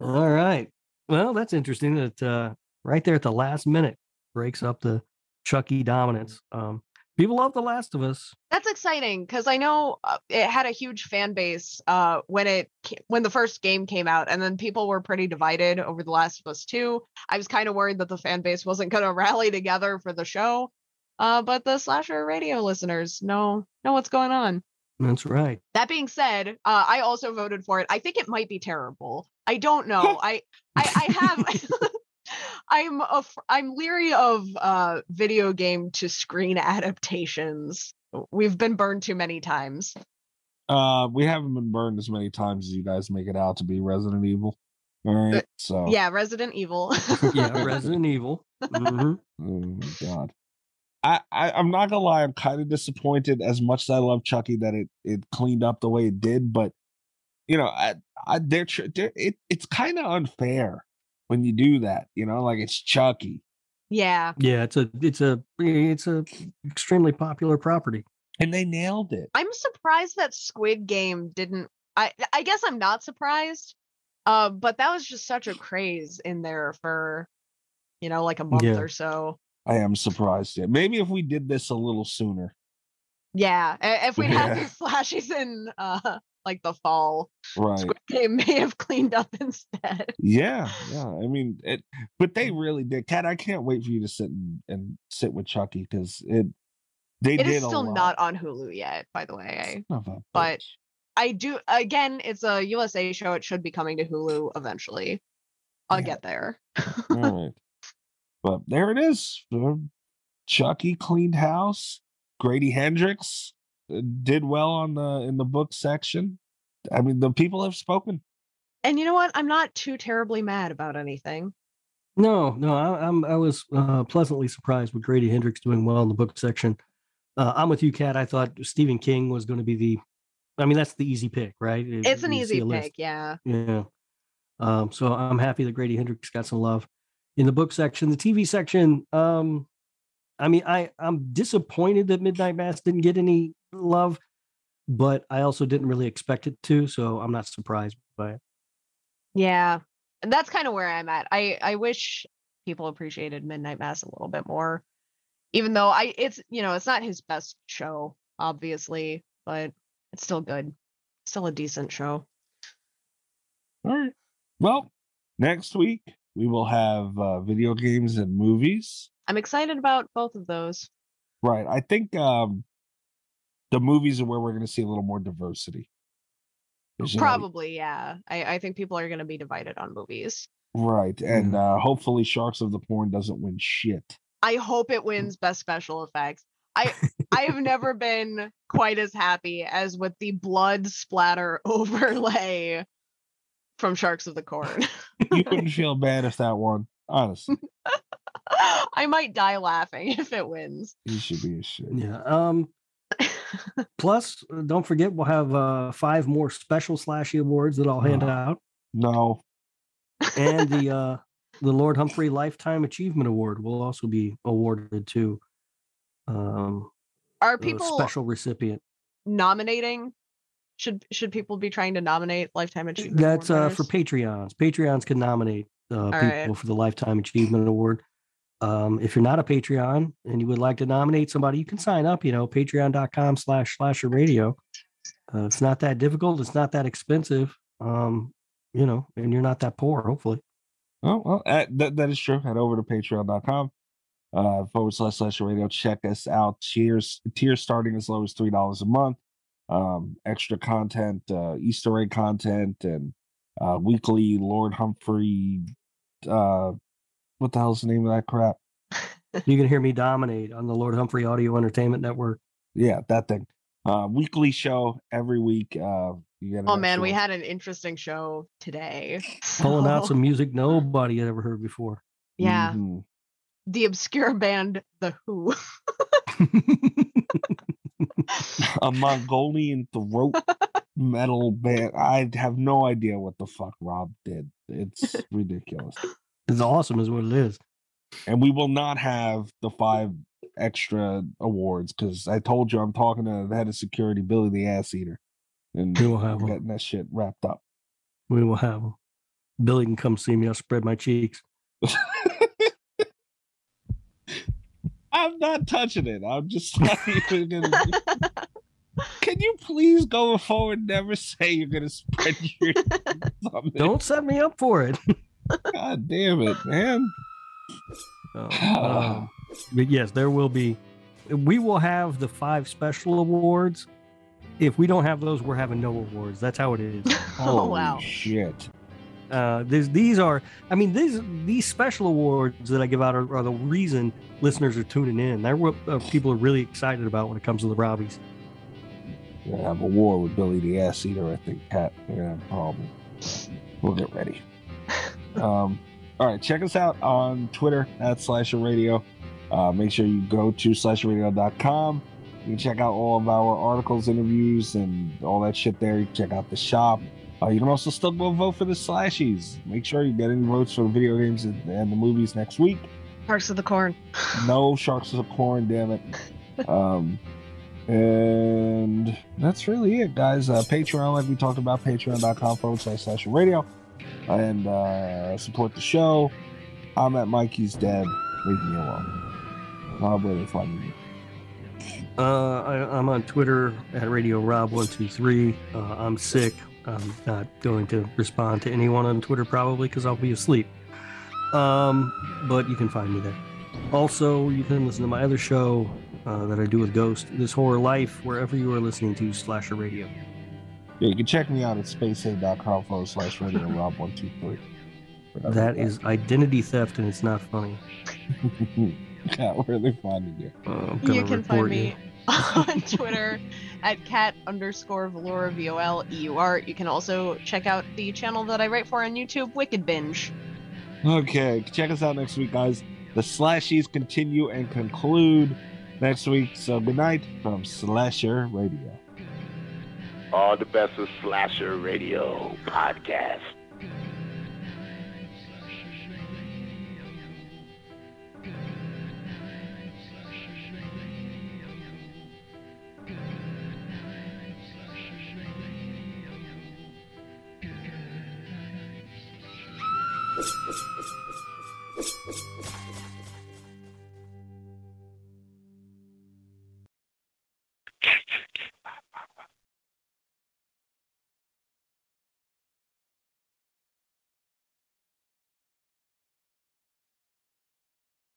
All right. Well, that's interesting that uh, right there at the last minute breaks up the Chucky dominance. Um, people love The Last of Us. That's exciting because I know uh, it had a huge fan base uh, when it when the first game came out, and then people were pretty divided over The Last of Us Two. I was kind of worried that the fan base wasn't going to rally together for the show, uh, but the slasher radio listeners know know what's going on. That's right. That being said, uh, I also voted for it. I think it might be terrible. I don't know. I I, I have. I'm af- I'm leery of uh, video game to screen adaptations. We've been burned too many times. Uh, we haven't been burned as many times as you guys make it out to be Resident Evil. All right. So, Yeah, Resident Evil. Yeah, Resident Evil. Mhm. Oh my god. I, I I'm not gonna lie, I'm kind of disappointed as much as I love Chucky that it it cleaned up the way it did, but you know, I, I they're, tr- they're it it's kind of unfair when you do that, you know, like it's Chucky. yeah. Yeah, it's a it's a it's a extremely popular property. And they nailed it. I'm surprised that Squid Game didn't I I guess I'm not surprised. Uh but that was just such a craze in there for you know like a month Yeah. or so. I am surprised. Yeah. Maybe if we did this a little sooner. Yeah, if we'd had Yeah. these flashes in uh like the fall, Right. Squid Game may have cleaned up instead. Yeah, yeah. I mean, it, but they mm. really did. Cat, I can't wait for you to sit and, and sit with Chucky because it. They It did is still not on Hulu yet, by the way. A but- I do again, it's a USA show. It should be coming to Hulu eventually. I'll Yeah. get there. All right. But there it is. Chucky cleaned house. Grady Hendrix did well on the in the book section. I mean, the people have spoken. And you know what? I'm not too terribly mad about anything. No, no, I, I'm I was uh, pleasantly surprised with Grady Hendrix doing well in the book section. Uh, I'm with you, Cat. I thought Stephen King was going to be the. I mean, that's the easy pick, right? If It's an you see easy a list. pick, yeah. Yeah. Um, so I'm happy that Grady Hendrix got some love in the book section. The TV section, um, I mean, I I'm disappointed that Midnight Mass didn't get any love, but I also didn't really expect it to, so I'm not surprised by it. Yeah. And that's kind of where I'm at. I I wish people appreciated Midnight Mass a little bit more. Even though I it's you know, it's not his best show, obviously, but it's still good. Still a decent show. All right. Well, next week we will have uh, video games and movies. I'm excited about both of those. Right. I think um, the movies are where we're going to see a little more diversity. you know, Probably, yeah. I, I think people are gonna be divided on movies. right. And Yeah. uh, hopefully, Sharks of the Porn doesn't win shit. I hope it wins best special effects. I I have never been quite as happy as with the blood splatter overlay from Sharks of the Corn. You wouldn't feel bad if that won. Honestly, I might die laughing if it wins. you should be ashamed. Yeah. Um, plus, uh, don't forget we'll have uh, five more special slashy awards that I'll hand out, No. and the uh, the Lord Humphrey Lifetime Achievement Award will also be awarded to um, Are a people special recipient. nominating? Should should people be trying to nominate lifetime achievement? That's uh, for? Patreons. Patreons can nominate uh, people right. for the Lifetime Achievement Award. Um, if you're not a Patreon and you would like to nominate somebody, you can sign up. You know, patreon.com slash slasher radio. Uh, it's not that difficult. It's not that expensive. Um, you know, and you're not that poor, hopefully. Oh, well, uh, that, that is true. Head over to patreon.com uh, forward slash slash radio. Check us out. Cheers. Tiers starting as low as $3 a month. um, extra content, uh, Easter egg content, and uh, weekly Lord Humphrey. Uh, what the hell's the name of that crap? You can hear me dominate on the Lord Humphrey Audio Entertainment Network. Yeah, that thing. Uh, weekly show every week. Uh, you get Oh man, we actual- had an interesting show today. Pulling out some music nobody had ever heard before. yeah, Mhm. the obscure band The Who. a Mongolian throat metal band. I have no idea what the fuck Rob did. It's ridiculous. It's awesome, is what it is. And we will not have the five extra awards because I told you I'm talking to the head of security, Billy the Ass Eater, and We will have we're them. getting that shit wrapped up. We will have them. Billy can come see me. I'll spread my cheeks. I'm not touching it. I'm just not even gonna. Can you please go forward? Never say you're gonna spread your. Don't set me up for it. God damn it, man. Um, but yes, there will be. We will have the five special awards. If we don't have those, we're having no awards. That's how it is. Oh wow. Shit. Uh, these these are. I mean, these these special awards that I give out are, are the reason listeners are tuning in. They're what uh, people are really excited about when it comes to the Robbies. We're gonna have a war with Billy the Ass Eater. I think, Pat. We're gonna have a problem. We'll get ready. Um, all right, check us out on Twitter at Slasher Radio. Uh, make sure you go to slasherradio.com. You can check out all of our articles, interviews, and all that shit there. You can check out the shop. Uh, you can also still go vote for the slashies. Make sure you get any votes for the video games and, and the movies next week. Sharks of the Corn. No sharks of the corn, damn it. Um, and that's really it, guys. Uh, Patreon, like we talked about, patreon.com forward slash slash radio. And uh, support the show. I'm at Mikey's Dead. Leave me alone. I'll really find you. Uh, I, I'm on Twitter at Radio Rob one two three. Uh, I'm sick. I'm not going to respond to anyone on Twitter probably because I'll be asleep. Um, but you can find me there. Also, you can listen to my other show uh, that I do with Ghost, This Horror Life, wherever you are listening to Slasher Radio. Yeah, you can check me out at spaceaid.com forward slash radio rob123. That is identity theft, and it's not funny. yeah, really finding you. Uh, You can find report me on Twitter at cat underscore Valora V O L E U R. You can also check out the channel that I write for on YouTube, Wicked Binge. Okay, check us out next week, guys. The slashies continue and conclude next week. So good night from Slasher Radio. All the best of Slasher Radio Podcast.